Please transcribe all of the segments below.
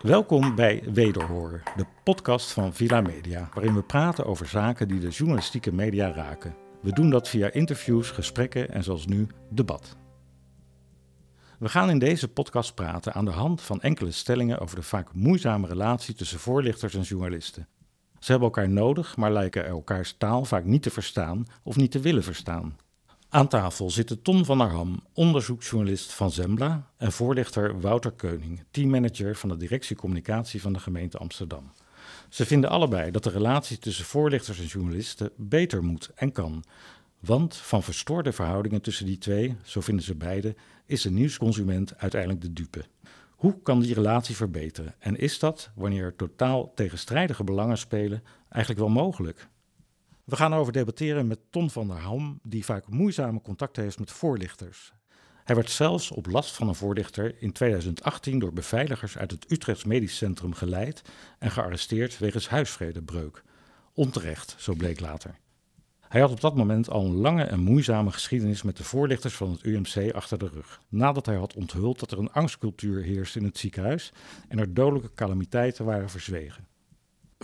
Welkom bij Wederhoor, de podcast van Villa Media, waarin we praten over zaken die de journalistieke media raken. We doen dat via interviews, gesprekken en zoals nu debat. We gaan in deze podcast praten aan de hand van enkele stellingen over de vaak moeizame relatie tussen voorlichters en journalisten. Ze hebben elkaar nodig, maar lijken elkaars taal vaak niet te verstaan of niet te willen verstaan. Aan tafel zitten Ton van der Ham, onderzoeksjournalist van Zembla, en voorlichter Wouter Keuning, teammanager van de directie communicatie van de gemeente Amsterdam. Ze vinden allebei dat de relatie tussen voorlichters en journalisten beter moet en kan. Want van verstoorde verhoudingen tussen die twee, zo vinden ze beide, is de nieuwsconsument uiteindelijk de dupe. Hoe kan die relatie verbeteren? En is dat, wanneer er totaal tegenstrijdige belangen spelen, eigenlijk wel mogelijk? We gaan over debatteren met Ton van der Ham, die vaak moeizame contacten heeft met voorlichters. Hij werd zelfs op last van een voorlichter in 2018 door beveiligers uit het Utrechts Medisch Centrum geleid en gearresteerd wegens huisvredebreuk. Onterecht, zo bleek later. Hij had op dat moment al een lange en moeizame geschiedenis met de voorlichters van het UMC achter de rug. Nadat hij had onthuld dat er een angstcultuur heerst in het ziekenhuis en er dodelijke calamiteiten waren verzwegen.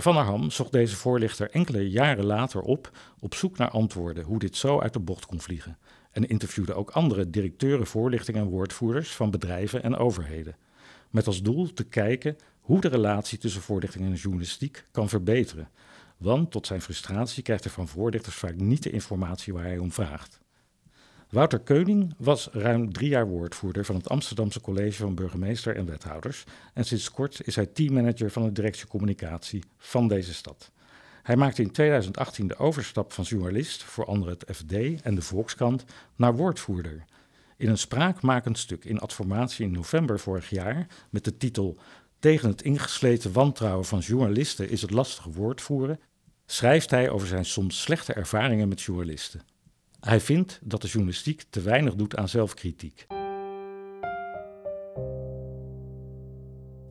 Van der Ham zocht deze voorlichter enkele jaren later op, op zoek naar antwoorden hoe dit zo uit de bocht kon vliegen. En interviewde ook andere directeuren, voorlichting en woordvoerders van bedrijven en overheden. Met als doel te kijken hoe de relatie tussen voorlichting en journalistiek kan verbeteren. Want tot zijn frustratie krijgt hij van voorlichters vaak niet de informatie waar hij om vraagt. Wouter Keuning was ruim drie jaar woordvoerder van het Amsterdamse College van Burgemeester en Wethouders en sinds kort is hij teammanager van de directie communicatie van deze stad. Hij maakte in 2018 de overstap van journalist, voor anderen het FD en de Volkskrant, naar woordvoerder. In een spraakmakend stuk in Adformatie in november vorig jaar met de titel Tegen het ingesleten wantrouwen van journalisten is het lastig woordvoeren, schrijft hij over zijn soms slechte ervaringen met journalisten. Hij vindt dat de journalistiek te weinig doet aan zelfkritiek.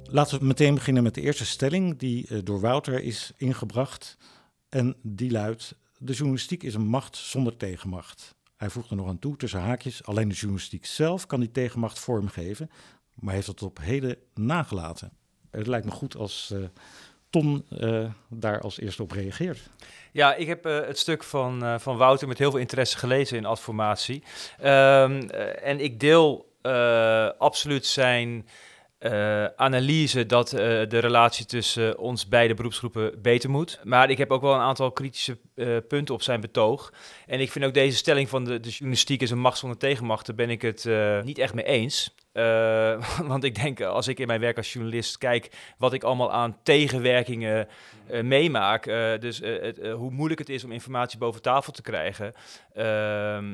Laten we meteen beginnen met de eerste stelling die eh, door Wouter is ingebracht. En die luidt: De journalistiek is een macht zonder tegenmacht. Hij voegt er nog aan toe, tussen haakjes, alleen de journalistiek zelf kan die tegenmacht vormgeven, maar heeft het op heden nagelaten. Het lijkt me goed als uh, Uh, daar als eerste op reageert. Ja, ik heb uh, het stuk van, uh, van Wouter met heel veel interesse gelezen in Adformatie. Um, en ik deel absoluut zijn analyse dat de relatie tussen ons beide beroepsgroepen beter moet. Maar ik heb ook wel een aantal kritische punten op zijn betoog. En ik vind ook deze stelling van de, de journalistiek is een macht zonder tegenmacht, daar ben ik het niet echt mee eens. Uh, want ik denk, als ik in mijn werk als journalist kijk wat ik allemaal aan tegenwerkingen uh, meemaak, uh, dus hoe moeilijk het is om informatie boven tafel te krijgen, ehm,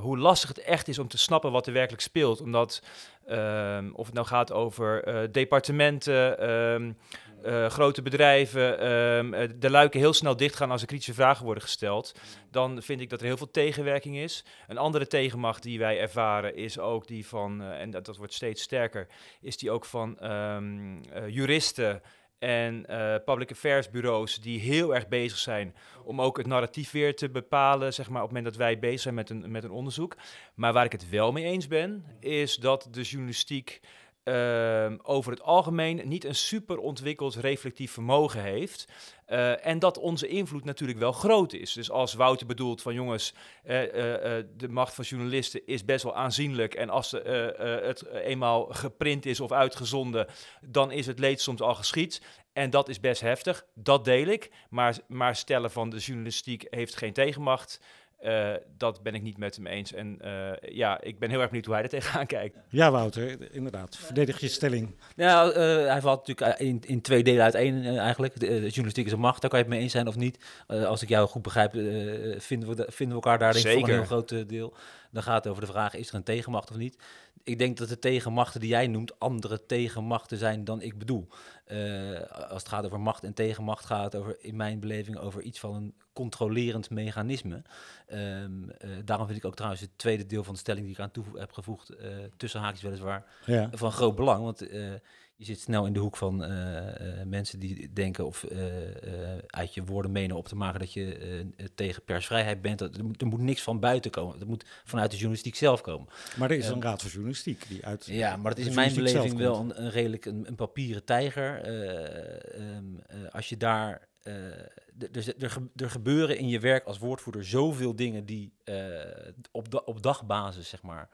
hoe lastig het echt is om te snappen wat er werkelijk speelt, omdat ehm, of het nou gaat over departementen, um, uh, grote bedrijven um, de luiken heel snel dichtgaan als er kritische vragen worden gesteld, dan vind ik dat er heel veel tegenwerking is. Een andere tegenmacht die wij ervaren is ook die van, en dat, dat wordt steeds sterker, is die ook van juristen en public affairs bureaus die heel erg bezig zijn om ook het narratief weer te bepalen, zeg maar, op het moment dat wij bezig zijn met een, met een onderzoek. Maar waar ik het wel mee eens ben, is dat de journalistiek uh, over het algemeen niet een super ontwikkeld reflectief vermogen heeft. Uh, en dat onze invloed natuurlijk wel groot is. Dus als Wouter bedoelt van jongens, uh, de macht van journalisten is best wel aanzienlijk. En als het eenmaal geprint is of uitgezonden, dan is het leed soms al geschied. En dat is best heftig, dat deel ik. Maar, maar stellen van de journalistiek heeft geen tegenmacht. Uh, dat ben ik niet met hem eens. En uh, ja, ik ben heel erg benieuwd hoe hij er tegenaan kijkt. Ja, Wouter, inderdaad. Verdedig je stelling. Nou, uh, hij valt natuurlijk in, in twee delen uiteen eigenlijk. De, de, journalistiek is een macht, daar kan je het mee eens zijn of niet. als ik jou goed begrijp, vinden, we de, vinden we elkaar daar denk ik voor een heel groot deel. Dan gaat het over de vraag, is er een tegenmacht of niet? Ik denk dat de tegenmachten die jij noemt andere tegenmachten zijn dan ik bedoel. Uh, als het gaat over macht en tegenmacht, gaat het over, in mijn beleving over iets van een controlerend mechanisme. Um, uh, daarom vind ik ook trouwens het tweede deel van de stelling die ik aan toe heb gevoegd, uh, tussen haakjes weliswaar, ja. van groot belang. Want je zit snel in de hoek van mensen die denken of uit je woorden menen op te maken dat je tegen persvrijheid bent. Dat, er, moet, niks van buiten komen. Dat moet vanuit de journalistiek zelf komen. Maar er is een raad voor journalistiek die uit. Ja, maar het is in mijn beleving wel een, een redelijk een, een, papieren tijger. Um, als je daar er, gebeuren in je werk als woordvoerder zoveel dingen die uh, op, op dagbasis, zeg maar,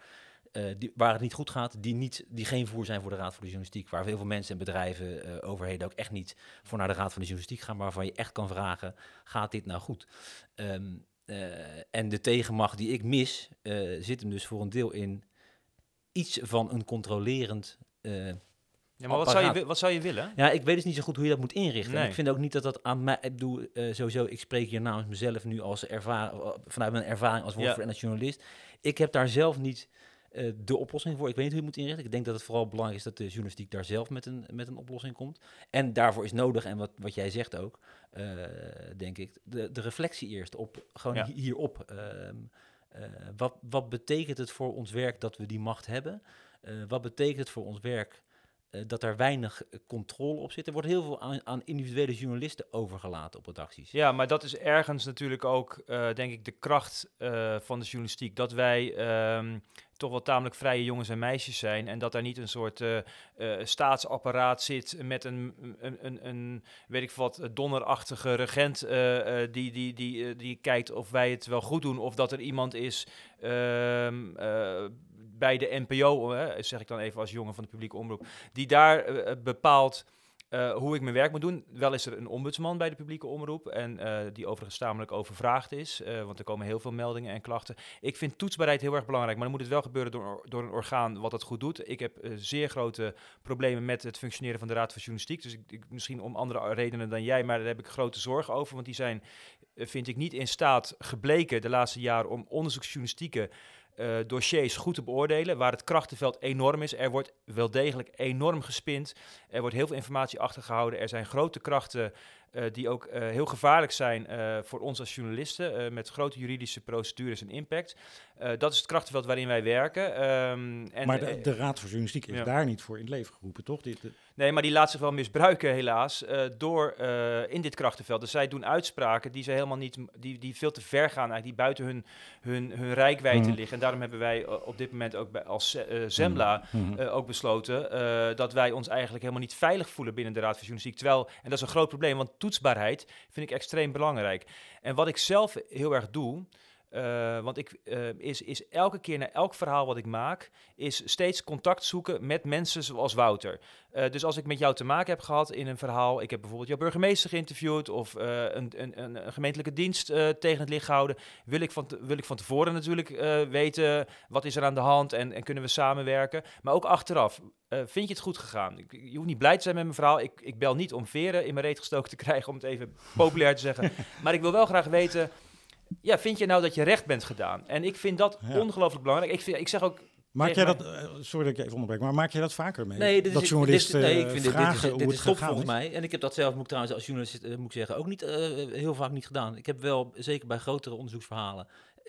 uh, die, waar het niet goed gaat, die, niet, die geen voer zijn voor de Raad voor de Journalistiek. Waar heel veel mensen en bedrijven, uh, overheden ook echt niet voor naar de Raad van de Journalistiek gaan, waarvan je echt kan vragen, gaat dit nou goed? Um, en de tegenmacht die ik mis, zit hem dus voor een deel in iets van een controlerend ja, maar wat zou, je, wat zou je willen? Ja, ik weet dus niet zo goed hoe je dat moet inrichten. Ik vind ook niet dat dat aan mij... Ik bedoel, uh, sowieso, ik spreek hier namens mezelf nu als ervaring, eh, vanuit mijn ervaring als woordvoerder en als journalist. Ik heb daar zelf niet uh, de oplossing voor. Ik weet niet hoe je moet inrichten. Ik denk dat het vooral belangrijk is dat de journalistiek daar zelf met een, met een oplossing komt. En daarvoor is nodig, en wat, wat jij zegt ook, uh, denk ik, de, de reflectie eerst op, gewoon ja. hierop. Uh, wat, wat betekent het voor ons werk dat we die macht hebben? wat betekent het voor ons werk eh, dat er weinig eh, controle op zit. Er wordt heel veel aan, individuele journalisten overgelaten op redacties. Ja, maar dat is ergens natuurlijk ook, uh, denk ik, de kracht van de journalistiek. Dat wij um, toch wel tamelijk vrije jongens en meisjes zijn. En dat daar niet een soort staatsapparaat zit met een, een, een, een, weet ik wat, donderachtige regent die, die, die, die kijkt of wij het wel goed doen. Of dat er iemand is ehm, bij de NPO, zeg ik dan even als jongen van de publieke omroep, die daar eh, eh, bepaalt uh, hoe ik mijn werk moet doen. Wel is er een ombudsman bij de publieke omroep en die overigens tamelijk overvraagd is, want er komen heel veel meldingen en klachten. Ik vind toetsbaarheid heel erg belangrijk, maar dan moet het wel gebeuren door, door een orgaan wat het goed doet. Ik heb zeer grote problemen met het functioneren van de Raad van Journalistiek, dus ik, ik, misschien om andere redenen dan jij, maar daar heb ik grote zorgen over, want die zijn, vind ik, niet in staat gebleken de laatste jaren om onderzoeksjournalistieke uh, dossiers goed te beoordelen, waar het krachtenveld enorm is. Er wordt wel degelijk enorm gespind. Er wordt heel veel informatie achtergehouden. Er zijn grote krachten uh, die ook uh, heel gevaarlijk zijn voor ons als journalisten, met grote juridische procedures en impact. dat is het krachtenveld waarin wij werken. Um, en, maar de, de, Raad voor Journalistiek is ja. daar niet voor in het leven geroepen, toch? Dit, Nee, maar die laat zich wel misbruiken, helaas, door in dit krachtenveld. Dus zij doen uitspraken die ze helemaal niet, die, die veel te ver gaan, eigenlijk, die buiten hun, hun, hun rijkwijde mm. liggen. En daarom hebben wij op dit moment ook bij, als uh, Zembla mm. ook besloten dat wij ons eigenlijk helemaal niet veilig voelen binnen de Raad van Journalistiek. Terwijl, en dat is een groot probleem, want toetsbaarheid vind ik extreem belangrijk. En wat ik zelf heel erg doe, uh, want ik uh, is, is elke keer naar elk verhaal wat ik maak, is steeds contact zoeken met mensen zoals Wouter. Uh, dus als ik met jou te maken heb gehad in een verhaal, ik heb bijvoorbeeld jouw burgemeester geïnterviewd of een, een, een, gemeentelijke dienst tegen het licht gehouden, wil ik van, wil ik van tevoren natuurlijk weten wat is er aan de hand en, en kunnen we samenwerken. Maar ook achteraf, vind je het goed gegaan? Je hoeft niet blij te zijn met mijn verhaal. Ik, ik bel niet om veren in mijn reet gestoken te krijgen, om het even populair te zeggen. Maar ik wil wel graag weten ja, vind je nou dat je recht bent gedaan? En ik vind dat ja. ongelooflijk belangrijk. Ik, vind, ik zeg ook. Maak jij dat, uh, sorry dat ik even onderbreek, maar maak jij dat vaker mee? Nee, dit dat is, journalisten dit, nee, ik vind vragen dit, dit, dit is top volgens is? mij. En ik heb dat zelf, moet ik trouwens als journalist uh, moet ik zeggen, ook niet uh, heel vaak niet gedaan. Ik heb wel, zeker bij grotere onderzoeksverhalen,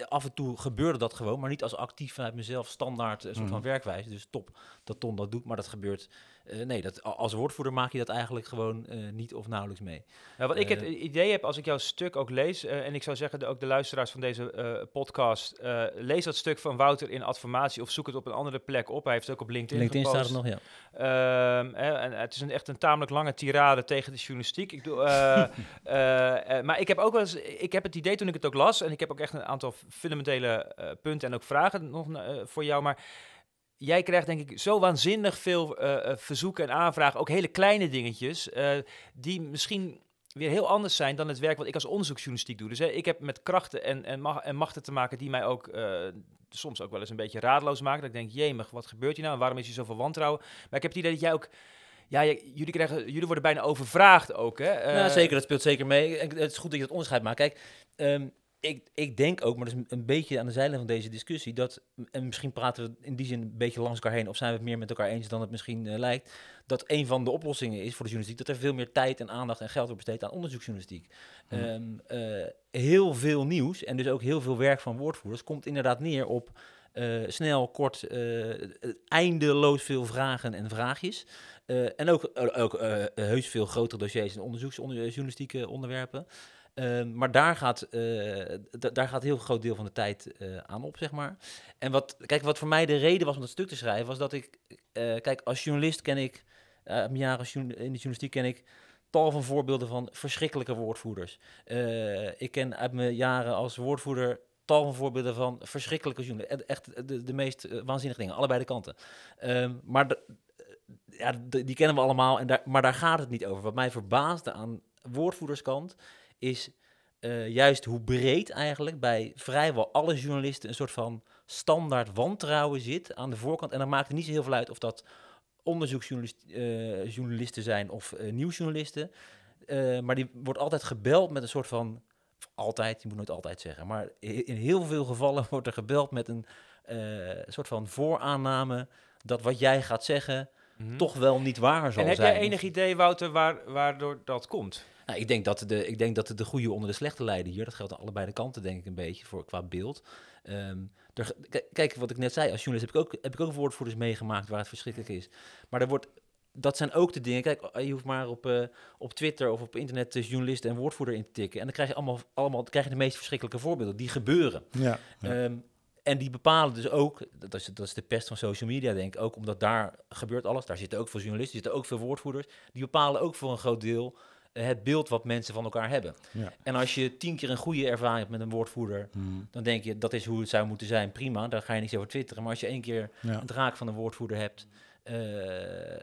af en toe gebeurde dat gewoon, maar niet als actief vanuit mezelf standaard een soort mm. van werkwijze. Dus top dat Ton dat doet, maar dat gebeurt uh, nee, dat, als woordvoerder maak je dat eigenlijk gewoon uh, niet of nauwelijks mee. Nou, wat ik het eh, idee heb, als ik jouw stuk ook lees, en ik zou zeggen, de, ook de luisteraars van deze podcast, lees dat stuk van Wouter in Adformatie of zoek het op een andere plek op. Hij heeft het ook op LinkedIn LinkedIn gepost. staat het nog, ja. Ehm, en het is een, echt een tamelijk lange tirade tegen de journalistiek. Ik doe, maar ik heb ook wel eens, ik heb het idee toen ik het ook las, en ik heb ook echt een aantal fundamentele punten en ook vragen nog voor jou, maar jij krijgt denk ik zo waanzinnig veel uh, verzoeken en aanvragen, ook hele kleine dingetjes, uh, die misschien weer heel anders zijn dan het werk wat ik als onderzoeksjournalistiek doe. Dus hè, ik heb met krachten en, en, mag, en, machten te maken die mij ook soms ook wel eens een beetje raadloos maken. Dat ik denk, jemig, wat gebeurt hier nou en waarom is hier zoveel wantrouwen? Maar ik heb het idee dat jij ook... Ja, jullie, krijgen, jullie worden bijna overvraagd ook, hè? ja, zeker. Dat speelt zeker mee. Het is goed dat je dat onderscheid maakt. Kijk, um, ik, ik denk ook, maar dat is een beetje aan de zijlijn van deze discussie, dat, en misschien praten we in die zin een beetje langs elkaar heen, of zijn we het meer met elkaar eens dan het misschien uh, lijkt, dat een van de oplossingen is voor de journalistiek dat er veel meer tijd en aandacht en geld wordt besteed aan onderzoeksjournalistiek. Hmm. Um, uh, heel veel nieuws en dus ook heel veel werk van woordvoerders komt inderdaad neer op snel, kort, eindeloos veel vragen en vraagjes. en ook, ook heus veel grotere dossiers en onderzoeksjournalistieke onderwerpen. Ehm, maar daar gaat, uh, daar gaat een heel groot deel van de tijd uh, aan op, zeg maar. En wat, kijk, wat voor mij de reden was om dat stuk te schrijven, was dat ik, uh, kijk, als journalist ken ik, mijn jaren in de journalistiek ken ik tal van voorbeelden van verschrikkelijke woordvoerders. ik ken uit mijn jaren als woordvoerder tal van voorbeelden van verschrikkelijke journalisten. Echt de, de meest waanzinnige dingen, allebei de kanten. Um, maar ja, die kennen we allemaal, en maar daar gaat het niet over. Wat mij verbaasde aan woordvoerderskant is uh, juist hoe breed eigenlijk bij vrijwel alle journalisten een soort van standaard wantrouwen zit aan de voorkant. En dan maakt het niet zo heel veel uit of dat onderzoeksjournalisten uh, zijn of uh, nieuwsjournalisten. maar die wordt altijd gebeld met een soort van. Altijd, je moet nooit altijd zeggen. Maar in heel veel gevallen wordt er gebeld met een soort van vooraanname dat wat jij gaat zeggen. Mhm. toch wel niet waar zal en zijn. heb jij enig idee, Wouter, waar, waardoor dat komt? Nou, ik, denk dat de, ik denk dat de goede onder de slechte leiden hier. Dat geldt aan allebei de kanten, denk ik, een beetje voor, qua beeld. Um, er, kijk, wat ik net zei, als journalist heb ik, ook, heb ik ook woordvoerders meegemaakt waar het verschrikkelijk is. Maar er wordt, dat zijn ook de dingen. Kijk, je hoeft maar op, uh, op Twitter of op internet uh, journalist en woordvoerder in te tikken. En dan krijg je allemaal, allemaal krijg je de meest verschrikkelijke voorbeelden. Die gebeuren. Ja, ja. Um, en die bepalen dus ook, dat is, dat is de pest van social media, denk ik, ook omdat daar gebeurt alles. Daar zitten ook veel journalisten, zitten ook veel woordvoerders. Die bepalen ook voor een groot deel het beeld wat mensen van elkaar hebben. Ja. En als je tien keer een goede ervaring hebt met een woordvoerder, hmm. dan denk je dat is hoe het zou moeten zijn. Prima, daar ga je niet over twitteren. Maar als je één keer een draak van een woordvoerder hebt, uh, uh,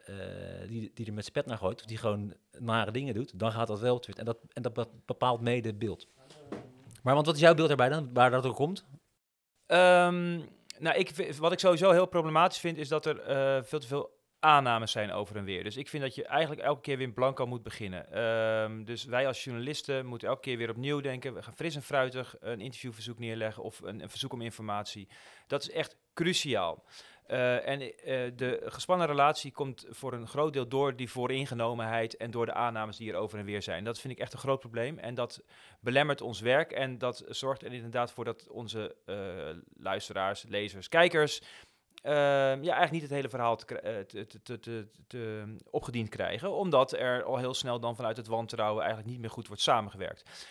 die, die er met zijn pet naar gooit, of die gewoon nare dingen doet, dan gaat dat wel twitteren. En dat, en dat bepaalt mede het beeld. Maar want wat is jouw beeld erbij dan, waar dat ook komt? Um, nou, ik, wat ik sowieso heel problematisch vind, is dat er uh, veel te veel aannames zijn over en weer. Dus ik vind dat je eigenlijk elke keer weer in blanco moet beginnen. Um, dus wij als journalisten moeten elke keer weer opnieuw denken. We gaan fris en fruitig een interviewverzoek neerleggen of een, een verzoek om informatie. Dat is echt cruciaal. Uh, en uh, de gespannen relatie komt voor een groot deel door die vooringenomenheid en door de aannames die er over en weer zijn. Dat vind ik echt een groot probleem en dat belemmert ons werk en dat zorgt er inderdaad voor dat onze uh, luisteraars, lezers, kijkers uh, ja, eigenlijk niet het hele verhaal te, te, te, te, te opgediend krijgen, omdat er al heel snel dan vanuit het wantrouwen eigenlijk niet meer goed wordt samengewerkt.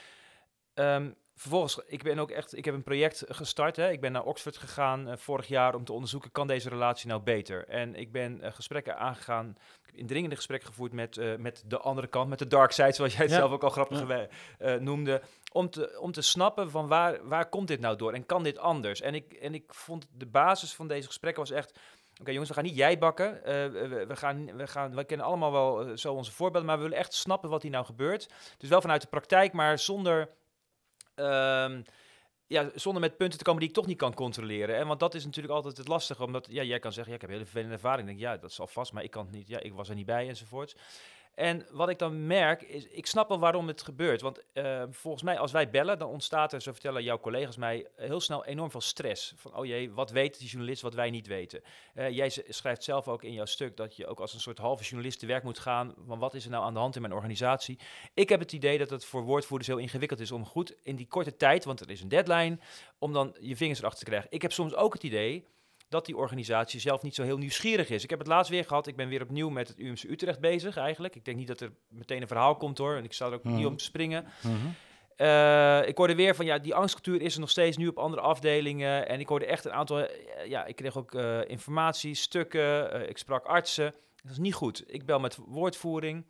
Um, Vervolgens, ik ben ook echt, ik heb een project gestart. Hè. Ik ben naar Oxford gegaan uh, vorig jaar om te onderzoeken, kan deze relatie nou beter? En ik ben uh, gesprekken aangegaan, ik heb indringende gesprekken gevoerd met, uh, met de andere kant, met de dark side, zoals jij het zelf ook al grappig ja. noemde. Om te, om te snappen van waar, waar komt dit nou door en kan dit anders? En ik, en ik vond de basis van deze gesprekken was echt... Oké jongens, we gaan niet jij bakken. Uh, we, we, gaan, we, gaan, we kennen allemaal wel zo onze voorbeelden, maar we willen echt snappen wat hier nou gebeurt. Dus wel vanuit de praktijk, maar zonder Um, ja, zonder met punten te komen die ik toch niet kan controleren. En want dat is natuurlijk altijd het lastige, omdat ja, jij kan zeggen, ja, ik heb hele vervelende ervaring. Denk, ja, dat zal vast, maar ik kan het niet. Ja, ik was er niet bij enzovoorts. En wat ik dan merk, is, ik snap wel waarom het gebeurt. Want uh, volgens mij, als wij bellen, dan ontstaat er, zo vertellen jouw collega's mij, heel snel enorm veel stress. Van, oh jee, wat weet die journalist wat wij niet weten? Uh, jij schrijft zelf ook in jouw stuk dat je ook als een soort halve journalist te werk moet gaan. Van wat is er nou aan de hand in mijn organisatie? Ik heb het idee dat het voor woordvoerders heel ingewikkeld is om goed in die korte tijd, want er is een deadline, om dan je vingers erachter te krijgen. Ik heb soms ook het idee dat die organisatie zelf niet zo heel nieuwsgierig is. Ik heb het laatst weer gehad. Ik ben weer opnieuw met het UMC Utrecht bezig eigenlijk. Ik denk niet dat er meteen een verhaal komt hoor. En ik sta er ook niet mhm. om te springen. Mhm. Eh, ik hoorde weer van ja, die angstcultuur is er nog steeds nu op andere afdelingen. En ik hoorde echt een aantal. Eh, ja, ik kreeg ook uh, informatie, stukken. ik sprak artsen. Dat is niet goed. Ik bel met woordvoering.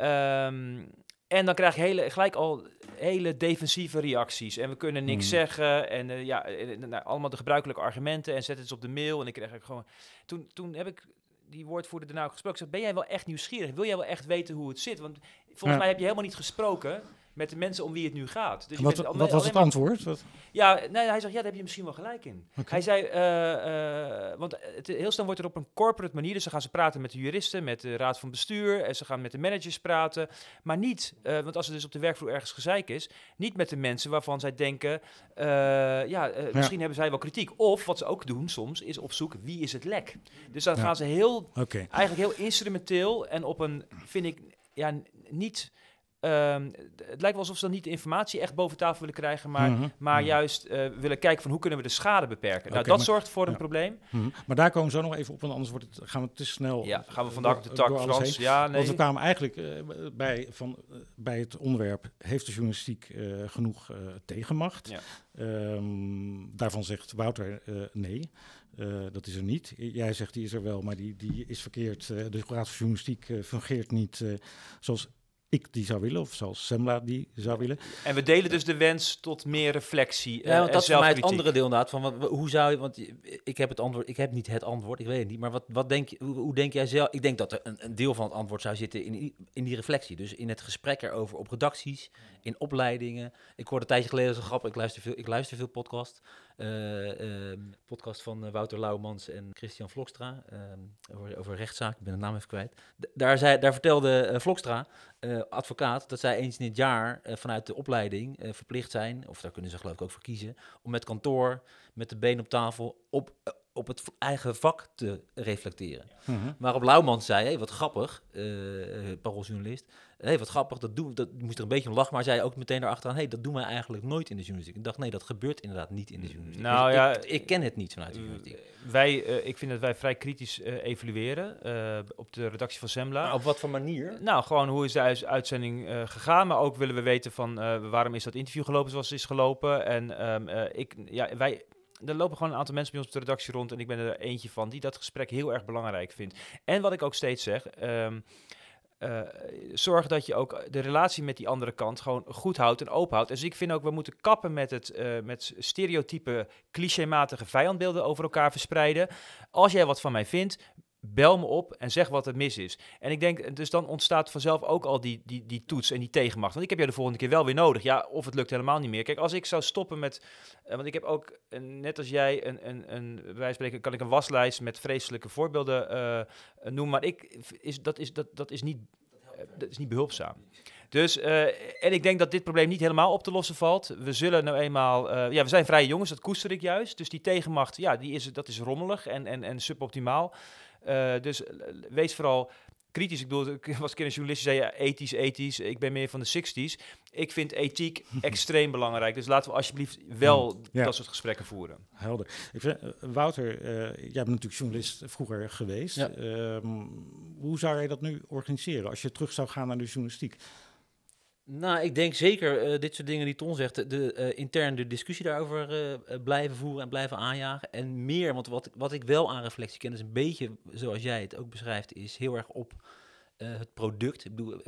Um, en dan krijg je hele, gelijk al hele defensieve reacties. En we kunnen niks hmm. zeggen. En uh, ja, nou, allemaal de gebruikelijke argumenten. En zet het eens op de mail. En ik kreeg gewoon. Toen, toen heb ik die woordvoerder daarna gesproken. Zeg, ben jij wel echt nieuwsgierig? Wil jij wel echt weten hoe het zit? Want volgens mij heb je helemaal niet gesproken met de mensen om wie het nu gaat. Dus wat, wat was het antwoord? Ja, nee, hij zegt, ja, daar heb je misschien wel gelijk in. Hij zei, uh, uh, want het, heel snel wordt er op een corporate manier, dus dan gaan ze praten met de juristen, met de raad van bestuur, en ze gaan met de managers praten, maar niet, uh, want als er dus op de werkvloer ergens gezeik is, niet met de mensen waarvan zij denken, ja, ja, misschien hebben zij wel kritiek. Of wat ze ook doen soms, is op zoek, wie is het lek? Dus dan ja. gaan ze heel, okay. eigenlijk heel instrumenteel en op een, vind ik, ja, niet Ehm, het lijkt wel alsof ze dan niet de informatie echt boven tafel willen krijgen, maar, mhm. maar mhm. juist uh, willen kijken van hoe kunnen we de schade beperken. nou, dat zorgt voor een probleem. Mhm. Maar daar komen we zo nog even op, want anders wordt het, gaan we te snel. Ja, gaan we vandaag op de tak, Frans. Ja, nee. Want we kwamen eigenlijk uh, bij, van, uh, bij het onderwerp, heeft de journalistiek genoeg tegenmacht? Ja. Um, daarvan zegt Wouter nee. Uh, dat is er niet. Jij zegt die is er wel, maar die, die is verkeerd. Uh, de Raad van Journalistiek uh, fungeert niet zoals ik die zou willen, of zoals Semla die zou willen. En we delen dus de wens tot meer reflectie. Ja, want dat is voor mij het andere deel inderdaad. Van wat, hoe zou je, want ik heb het antwoord, ik heb niet het antwoord, ik weet het niet. Maar wat, wat denk je, hoe, hoe denk jij zelf? Ik denk dat er een, een, deel van het antwoord zou zitten in, in die reflectie. Dus in het gesprek erover op redacties, in opleidingen. Ik hoorde een tijdje geleden zo grappig, ik luister veel, ik luister veel podcast. Uh, podcast van eh, Wouter Lauwmans en Christian Vlokstra over, over rechtszaak. Ik ben de naam even kwijt. daar, zei, daar vertelde uh, Vlokstra, advocaat, dat zij eens in het jaar vanuit de opleiding verplicht zijn, of daar kunnen ze geloof ik ook voor kiezen, om met kantoor, met de been op tafel, op, op het eigen vak te reflecteren. Mm -hmm. Waarop Lauwmans zei, hey, wat grappig, parooljournalist, hey, wat grappig, dat, doen, dat moest er een beetje om lachen, maar zei ook meteen daarachteraan, hey, dat doen wij eigenlijk nooit in de journalistiek. Ik dacht, nee, dat gebeurt inderdaad niet in de journalistiek. Nou dus ja, ik, ken het niet vanuit de journalistiek. Wij, uh, ik vind dat wij vrij kritisch uh, evalueren uh, op de redactie van Semla. Maar op wat voor manier? Nou, gewoon hoe is de uitzending gegaan, maar ook willen we weten van waarom is dat interview gelopen zoals het is gelopen. En um, ik, ja, wij, er lopen gewoon een aantal mensen bij ons op de redactie rond en ik ben er eentje van die dat gesprek heel erg belangrijk vindt. En wat ik ook steeds zeg, um, uh, zorg dat je ook de relatie met die andere kant gewoon goed houdt en open houdt. Dus ik vind ook, we moeten kappen met het uh, met stereotype, clichématige vijandbeelden over elkaar verspreiden. Als jij wat van mij vindt, bel me op en zeg wat er mis is. En ik denk, dus dan ontstaat vanzelf ook al die, die, die toets en die tegenmacht. Want ik heb jou de volgende keer wel weer nodig. Ja, of het lukt helemaal niet meer. Kijk, als ik zou stoppen met... Uh, want ik heb ook, net als jij, een, een, een, wij spreken, kan ik een waslijst met vreselijke voorbeelden uh, noemen. Maar ik, is, dat, is, dat, dat is niet dat is niet behulpzaam. Dus, en ik denk dat dit probleem niet helemaal op te lossen valt. We zullen nou eenmaal, ja, we zijn vrije jongens, dat koester ik juist. Dus die tegenmacht, ja, die is, dat is rommelig en, en, en suboptimaal. Uh, dus wees vooral kritisch. Ik bedoel, ik was een keer een journalist die zei ja, ethisch, ethisch. Ik ben meer van de 60s. Ik vind ethiek extreem belangrijk. Dus laten we alsjeblieft wel hmm, dat soort gesprekken voeren. Helder. Ik vind, Wouter, uh, jij bent natuurlijk journalist vroeger geweest. Ja. Um, hoe zou jij dat nu organiseren als je terug zou gaan naar de journalistiek? Nou, ik denk zeker uh, dit soort dingen die Ton zegt, de uh, interne discussie daarover uh, blijven voeren en blijven aanjagen. En meer, want wat, wat ik wel aan reflectie ken, is een beetje zoals jij het ook beschrijft, is heel erg op het product. Ik bedoel,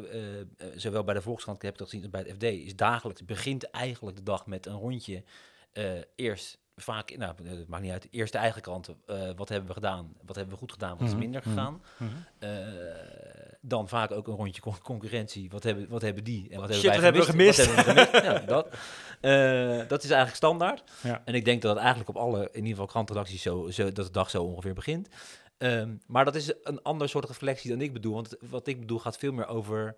zowel bij de Volkskrant, ik heb dat gezien, als bij het FD, is dagelijks, begint eigenlijk de dag met een rondje eerst vaak, nou, het maakt niet uit, eerst de eigen kant. Uh, wat hebben we gedaan? Wat hebben we goed gedaan? Wat is mhm, minder mhm, gegaan? Mm -hmm. uh, dan vaak ook een rondje con concurrentie. Wat hebben, wat hebben die? En wat Shit, hebben, wij gemist? Hebben we gemist? ja, dat. Uh, dat is eigenlijk standaard. Ja. En ik denk dat het eigenlijk op alle, in ieder geval krantredacties, zo, zo, dat de dag zo ongeveer begint. Um, maar dat is een ander soort reflectie dan ik bedoel. Want wat ik bedoel gaat veel meer over...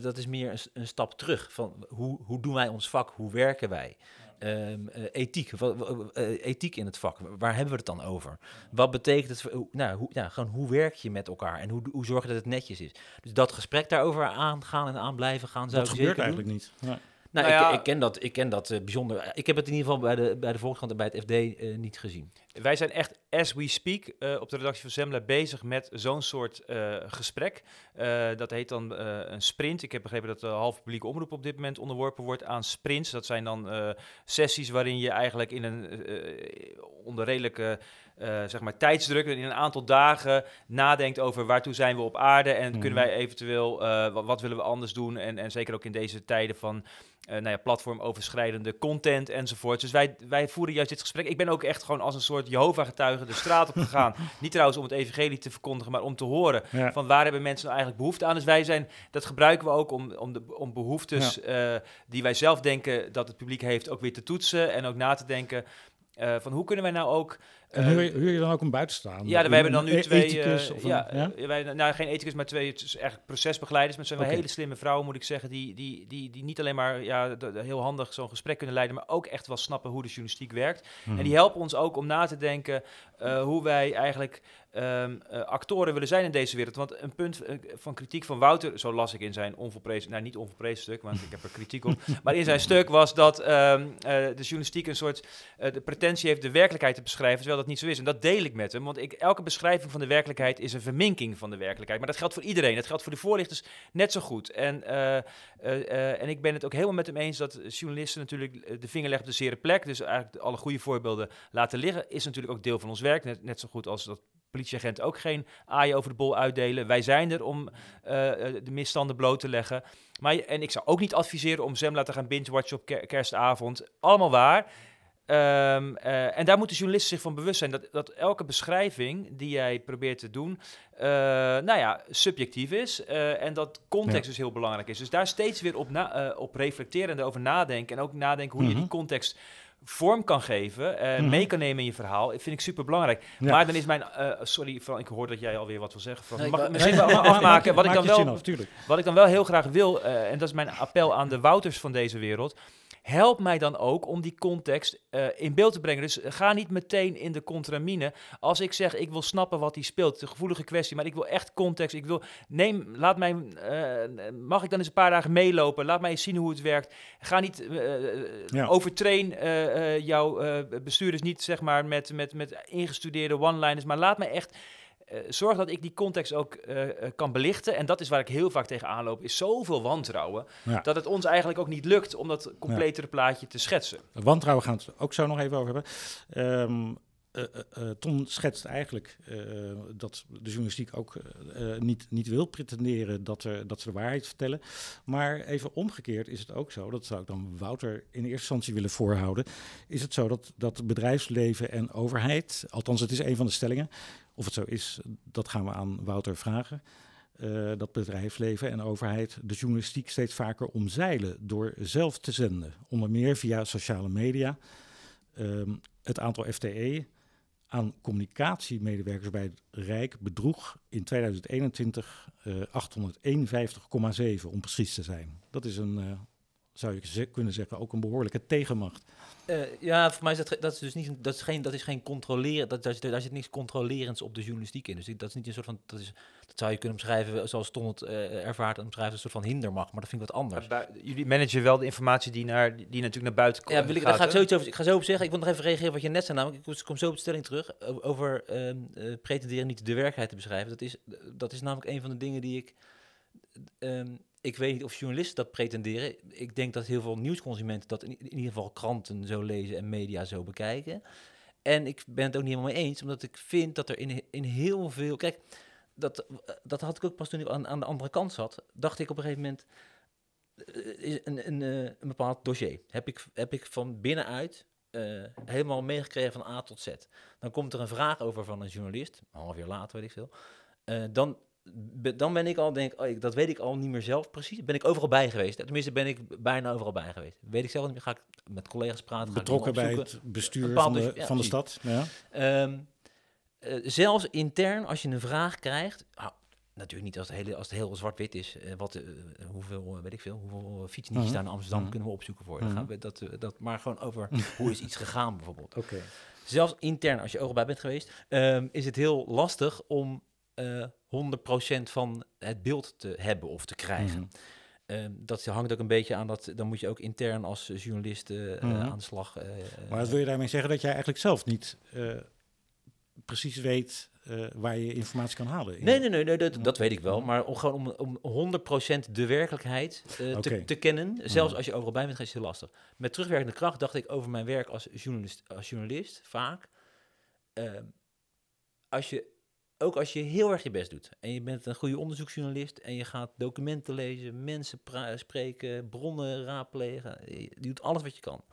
dat is meer een, een, stap terug. Van hoe, hoe doen wij ons vak? Hoe werken wij? Um, ethiek, uh, ethiek in het vak. Waar hebben we het dan over? Wat betekent het? Nou, hoe, ja, gewoon hoe werk je met elkaar en hoe, hoe zorg je dat het netjes is? Dus dat gesprek daarover aangaan en aan blijven gaan. Zou dat gebeurt eigenlijk niet. Ja. Nou, nou ja, ik, ik, ken dat, ik ken dat uh, bijzonder. Ik heb het in ieder geval bij de, bij de Volkskrant en bij het FD uh, niet gezien. Wij zijn echt, as we speak, uh, op de redactie van Zembla bezig met zo'n soort gesprek. dat heet dan een sprint. Ik heb begrepen dat de halve publieke omroep op dit moment onderworpen wordt aan sprints. Dat zijn dan sessies waarin je eigenlijk in een onder redelijke zeg maar tijdsdruk in een aantal dagen nadenkt over waartoe zijn we op aarde en mm. kunnen wij eventueel, wat, wat, willen we anders doen en, en zeker ook in deze tijden van nou ja, platformoverschrijdende content enzovoort. Dus wij, wij voeren juist dit gesprek. Ik ben ook echt gewoon als een soort Jehovah-getuige de straat op gegaan. Niet trouwens om het evangelie te verkondigen, maar om te horen van waar hebben mensen nou eigenlijk behoefte aan. Dus wij zijn, dat gebruiken we ook om, om, de, om behoeftes uh, die wij zelf denken dat het publiek heeft ook weer te toetsen en ook na te denken uh, van hoe kunnen wij nou ook En huur, huur je dan ook een buitenstaander? Ja, we hebben dan nu e- twee... ethicus uh, of ja, een, ja? Wij, nou, geen ethicus, maar twee het is eigenlijk procesbegeleiders. Maar het zijn wel Oké. hele slimme vrouwen, moet ik zeggen, die, die, die, die niet alleen maar ja, heel handig zo'n gesprek kunnen leiden, maar ook echt wel snappen hoe de journalistiek werkt. En die helpen ons ook om na te denken eh, hoe wij eigenlijk ehm, eh, actoren willen zijn in deze wereld. Want een punt eh, van kritiek van Wouter, zo las ik in zijn onvolprezen, nou niet onvolprezen stuk, want ik heb er kritiek op, maar in zijn stuk was dat ehm, eh, de journalistiek een soort eh, de pretentie heeft de werkelijkheid te beschrijven, terwijl dat niet zo is. En dat deel ik met hem, want ik, elke beschrijving van de werkelijkheid is een verminking van de werkelijkheid. Maar dat geldt voor iedereen. Dat geldt voor de voorlichters net zo goed. En, eh, eh, eh, en ik ben het ook helemaal met hem eens dat journalisten natuurlijk de vinger leggen op de zere plek. Dus eigenlijk alle goede voorbeelden laten liggen, is natuurlijk ook deel van ons werk. Net, net zo goed als dat politieagenten ook geen aaien over de bol uitdelen. Wij zijn er om de misstanden bloot te leggen. Maar, en ik zou ook niet adviseren om Zembla te gaan binge-watchen op ker- kerstavond. Allemaal waar. Ehm, eh, en daar moeten journalisten zich van bewust zijn dat, dat elke beschrijving die jij probeert te doen, eh, nou ja, subjectief is. eh, en dat context Ja. dus heel belangrijk is. Dus daar steeds weer op, na, eh, op reflecteren en erover nadenken. En ook nadenken hoe je Mhm. die context vorm kan geven, eh Mhm. mee kan nemen in je verhaal, vind ik super belangrijk. Ja. Maar dan is mijn, eh, sorry, Fran, ik hoor dat jij alweer wat wil zeggen. Fran. Nee, Mag ik misschien wel afmaken? Wat ik dan wel af, wat ik dan wel heel graag wil, eh, en dat is mijn appel aan de Wouters van deze wereld. Help mij dan ook om die context eh, in beeld te brengen. Dus ga niet meteen in de contramine. Als ik zeg, ik wil snappen wat hij speelt, een gevoelige kwestie, maar ik wil echt context. Ik wil, neem, laat mij, eh, mag ik dan eens een paar dagen meelopen? Laat mij eens zien hoe het werkt. Ga niet, eh, eh, Ja. overtrain eh, eh, jouw eh, bestuurders niet, zeg maar, met, met, met ingestudeerde one-liners, maar laat mij echt eh, zorg dat ik die context ook eh, eh, kan belichten. En dat is waar ik heel vaak tegen aanloop, is zoveel wantrouwen. Ja. Dat het ons eigenlijk ook niet lukt om dat completere plaatje te schetsen. Wantrouwen gaan we het ook zo nog even over hebben. Ehm, eh, eh, eh, Tom schetst eigenlijk eh, dat de journalistiek ook eh, eh, niet, niet wil pretenderen dat, er, dat ze de waarheid vertellen. Maar even omgekeerd is het ook zo, dat zou ik dan Wouter in eerste instantie willen voorhouden, is het zo dat, dat bedrijfsleven en overheid, althans het is een van de stellingen, of het zo is, dat gaan we aan Wouter vragen. eh, dat bedrijfsleven en overheid de journalistiek steeds vaker omzeilen door zelf te zenden. Onder meer via sociale media. Ehm, het aantal FTE aan communicatiemedewerkers bij het Rijk bedroeg in 2021 eh 851,7 om precies te zijn. Dat is een, eh, zou je kunnen zeggen, ook een behoorlijke tegenmacht. Eh, ja, voor mij is dat, dat is dus niet, een- dat is geen, dat is geen controleren, dat, daar, zit, daar zit niks controlerends op de journalistiek in. Dus dat is niet een soort van, dat, is, dat zou je kunnen omschrijven zoals Tom het eh, ervaart en omschrijft, een soort van hindermacht, maar dat vind ik wat anders. Jullie managen wel de informatie die, naar, die natuurlijk naar buiten komt. Ja, wil ik, daar ga ik, zoiets over, ik ga zo op zeggen. Ik wil nog even reageren wat je net zei. Namelijk, ik kom- zo op de stelling terug over ehm eh, pretenderen niet de werkelijkheid te beschrijven. Dat is, dat is namelijk een van de dingen die ik. ehm, ik weet niet of journalisten dat pretenderen. Ik denk dat heel veel nieuwsconsumenten dat in, ieder geval kranten zo lezen en media zo bekijken. En ik ben het ook niet helemaal mee eens, omdat ik vind dat er in, in heel veel. Kijk, dat, dat had ik ook pas toen ik aan, aan de andere kant zat. Dacht ik op een gegeven moment eh, een, een, eh, een bepaald dossier. Heb ik, heb ik van binnenuit eh, helemaal meegekregen van A tot Z. Dan komt er een vraag over van een journalist, een half jaar later, weet ik veel. Dan, dan ben ik al, denk oh, ik, dat weet ik al niet meer zelf precies. Ben ik overal bij geweest. Tenminste, ben ik bijna overal bij geweest. Weet ik zelf niet meer. Ga ik met collega's praten. Betrokken bij het bestuur van de, ja, van de stad. Ja. Ehm, eh, zelfs intern, als je een vraag krijgt, ah, natuurlijk niet als het, hele, als het heel zwart-wit is, eh, wat, eh, hoeveel, weet ik veel, hoeveel uh, fietsnietjes Mhm. daar in Amsterdam Mhm. kunnen we opzoeken voor. Dan Mhm. gaan we dat, dat, maar gewoon over hoe is iets gegaan bijvoorbeeld. Oké. Zelfs intern, als je overal bij bent geweest, ehm, is het heel lastig om eh 100% van het beeld te hebben of te krijgen. Mhm. Ehm, dat hangt ook een beetje aan dat, dan moet je ook intern als journalist eh, eh, Mhm. aan de slag. Maar wat wil je daarmee zeggen dat jij eigenlijk zelf niet precies weet waar je informatie kan halen? in- Nee, nee, nee, nee dat, dat weet ik wel. Maar om, gewoon om, om 100% de werkelijkheid te, te kennen, zelfs Mhm. als je overal bij bent, is het heel lastig. Met terugwerkende kracht dacht ik over mijn werk als journalist, als journalist vaak. ehm, als je, ook als je heel erg je best doet en je bent een goede onderzoeksjournalist en je gaat documenten lezen, mensen spreken, bronnen raadplegen, je doet alles wat je kan.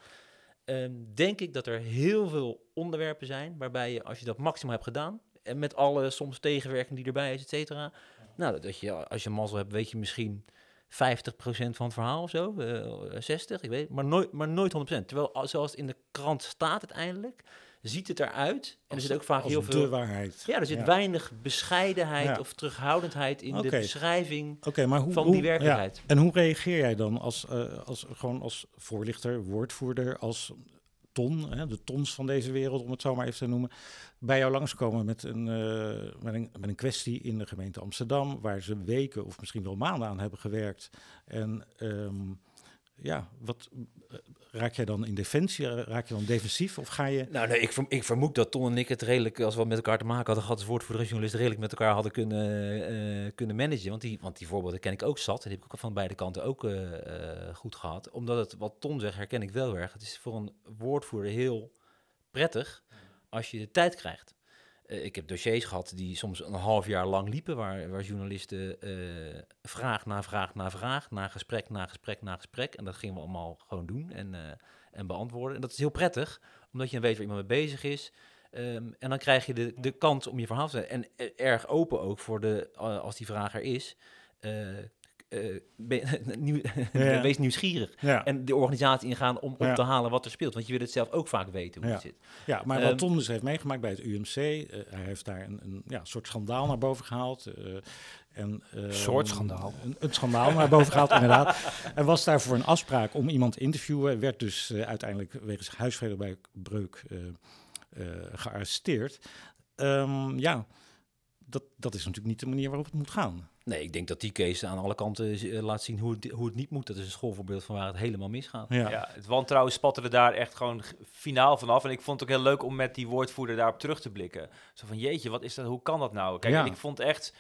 Ehm, denk ik dat er heel veel onderwerpen zijn waarbij je, als je dat maximaal hebt gedaan, en met alle soms tegenwerking die erbij is, et cetera. Nou, dat je, als je mazzel hebt, weet je misschien 50% van het verhaal of zo, eh 60, ik weet maar nooit, maar nooit 100%. Terwijl, al- zoals in de krant staat uiteindelijk, ziet het eruit. En er zit ook vaak heel de veel... waarheid. Ja, er zit weinig bescheidenheid of terughoudendheid in de beschrijving maar hoe, van die werkelijkheid. En hoe reageer jij dan als, uh, als, gewoon als voorlichter, woordvoerder, als ton, hè, de tons van deze wereld, om het zo maar even te noemen, bij jou langskomen met een, uh, met een, met een kwestie in de gemeente Amsterdam, waar ze weken of misschien wel maanden aan hebben gewerkt. En um, ja, wat eh, raak jij dan in defensie? Raak je dan defensief of ga je... Nou nee, ik, ik vermoed dat Ton en ik het redelijk, als we met elkaar te maken hadden gehad als woordvoerder redelijk met elkaar hadden kunnen, uh, kunnen managen. Want die, want die voorbeelden ken ik ook zat. En die heb ik ook van beide kanten ook goed gehad. Omdat het, wat Ton zegt, herken ik wel erg. Het is voor een woordvoerder heel prettig als je de tijd krijgt. Uh, ik heb dossiers gehad die soms een half jaar lang liepen, waar, waar journalisten uh, vraag na vraag na vraag, na gesprek na gesprek na gesprek. En dat gingen we allemaal gewoon doen en, uh, en beantwoorden. En dat is heel prettig, omdat je dan weet waar iemand mee bezig is. Um, en dan krijg je de, de kans om je verhaal te En erg open ook voor de, als die vraag er is, nieuw, ja. wees nieuwsgierig. En de organisatie ingaan om op te halen wat er speelt. Want je wil het zelf ook vaak weten hoe het zit. Ja, maar wat um, Ton dus heeft meegemaakt bij het UMC... Uh, eh, hij heeft daar een, een ja, soort schandaal naar boven gehaald. Uh, en, uh, soort schandaal. Een, een, schandaal naar boven gehaald, inderdaad. Er was daarvoor een afspraak om iemand te interviewen. Werd dus uiteindelijk wegens huisvredebreuk gearresteerd. Um, ja, dat, dat is natuurlijk niet de manier waarop het moet gaan. Nee, ik denk dat die case aan alle kanten uh, laat zien hoe het, hoe het niet moet. Dat is een schoolvoorbeeld van waar het helemaal misgaat. Ja, ja het wantrouwen spatte er daar echt gewoon finaal vanaf. En ik vond het ook heel leuk om met die woordvoerder daarop terug te blikken. Zo van, jeetje, wat is dat? Hoe kan dat nou? Kijk, ja. ik vond echt eh,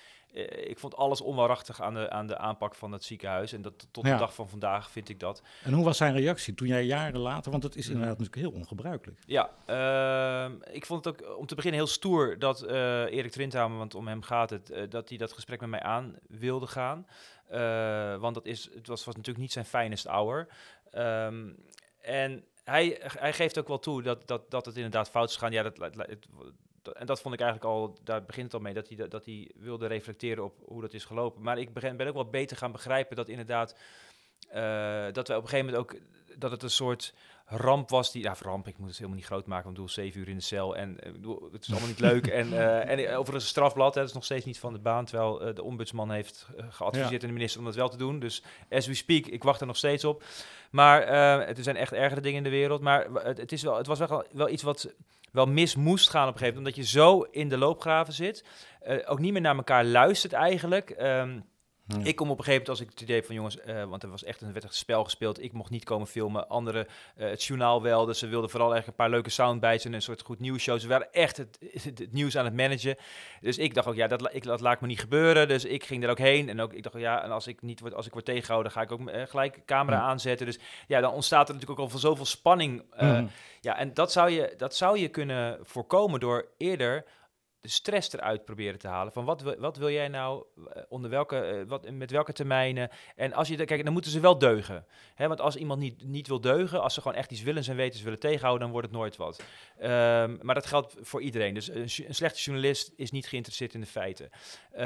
ik vond alles onwaarachtig aan de, aan de aanpak van het ziekenhuis. En dat, tot de dag van vandaag vind ik dat. En hoe was zijn reactie toen jij jaren later, want het is inderdaad natuurlijk heel ongebruikelijk. Ja, uh, ik vond het ook om te beginnen heel stoer dat uh, Erik Trindhamer, want om hem gaat het, uh, dat hij dat gesprek met mij aan wilde gaan. want dat is, het was, was natuurlijk niet zijn finest hour. Um, en hij, hij geeft ook wel toe dat, dat, dat het inderdaad fout is gegaan. Ja, dat, het, en dat vond ik eigenlijk al, daar begint het al mee, dat hij, dat hij wilde reflecteren op hoe dat is gelopen. Maar ik ben, ben ook wel beter gaan begrijpen dat inderdaad, uh, dat we op een gegeven moment ook, dat het een soort ramp was die, ja, ramp, ik moet het helemaal niet groot maken, want ik bedoel, zeven uur in de cel en bedoel, het is allemaal niet leuk. En, uh, en overigens een strafblad, hè, dat is nog steeds niet van de baan, terwijl de ombudsman heeft geadviseerd ja. in de minister om dat wel te doen. Dus as we speak, ik wacht er nog steeds op. Maar er zijn echt ergere dingen in de wereld, maar het, het is wel, het was wel, wel iets wat wel mis moest gaan op een gegeven moment. Omdat je zo in de loopgraven zit. Uh, ook niet meer naar elkaar luistert eigenlijk. Um, Ik kom op een gegeven moment als ik het idee van jongens, uh, want er was echt een, echt spel gespeeld. Ik mocht niet komen filmen, anderen uh, het journaal wel. Dus ze wilden vooral echt een paar leuke soundbites en een soort goed nieuwsshow. Ze waren echt het, het, het, nieuws aan het managen. Dus ik dacht ook, ja, dat, ik, dat laat me niet gebeuren. Dus ik ging er ook heen. En ook, ik dacht, ja, en als ik niet word, als ik word tegengehouden, ga ik ook uh, gelijk camera aanzetten. Dus ja, dan ontstaat er natuurlijk ook al van zoveel spanning. Mm. Ja, en dat zou, je, dat zou je kunnen voorkomen door eerder de stress eruit proberen te halen. Van wat, wil, wat wil jij nou, eh, onder welke, eh, wat, met welke termijnen? En als je, kijk, dan moeten ze wel deugen. Hè? Want als iemand niet, niet wil deugen, als ze gewoon echt iets willen en weten willen tegenhouden, dan wordt het nooit wat. Um, maar dat geldt voor iedereen. Dus een, een, slechte journalist is niet geïnteresseerd in de feiten. Uh,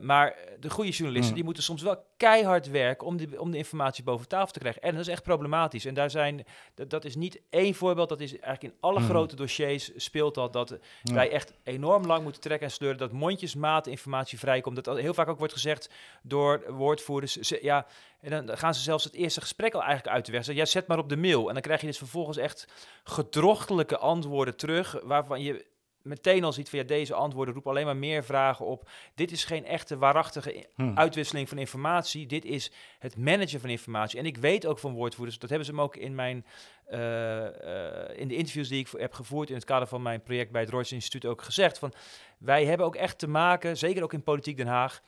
maar de goede journalisten, mm. die moeten soms wel keihard werken om, die, om de informatie boven tafel te krijgen. En dat is echt problematisch. En daar zijn, dat, dat is niet één voorbeeld, dat is eigenlijk in alle mm. grote dossiers speelt dat, dat wij echt enorm lang moeten trekken en sleuren, dat mondjesmaat informatie vrijkomt. Dat heel vaak ook wordt gezegd door woordvoerders. ja, en dan gaan ze zelfs het eerste gesprek al eigenlijk uit de weg. Ja, zet maar op de mail. En dan krijg je dus vervolgens echt gedrochtelijke antwoorden terug, waarvan je meteen al ziet van ja, deze antwoorden roepen alleen maar meer vragen op. Dit is geen echte waarachtige hmm. uitwisseling van informatie. Dit is het managen van informatie. En ik weet ook van woordvoerders, dat hebben ze me ook in mijn uh, uh, in de interviews die ik heb gevoerd in het kader van mijn project bij het Reuters Instituut ook gezegd van wij hebben ook echt te maken, zeker ook in politiek Den Haag,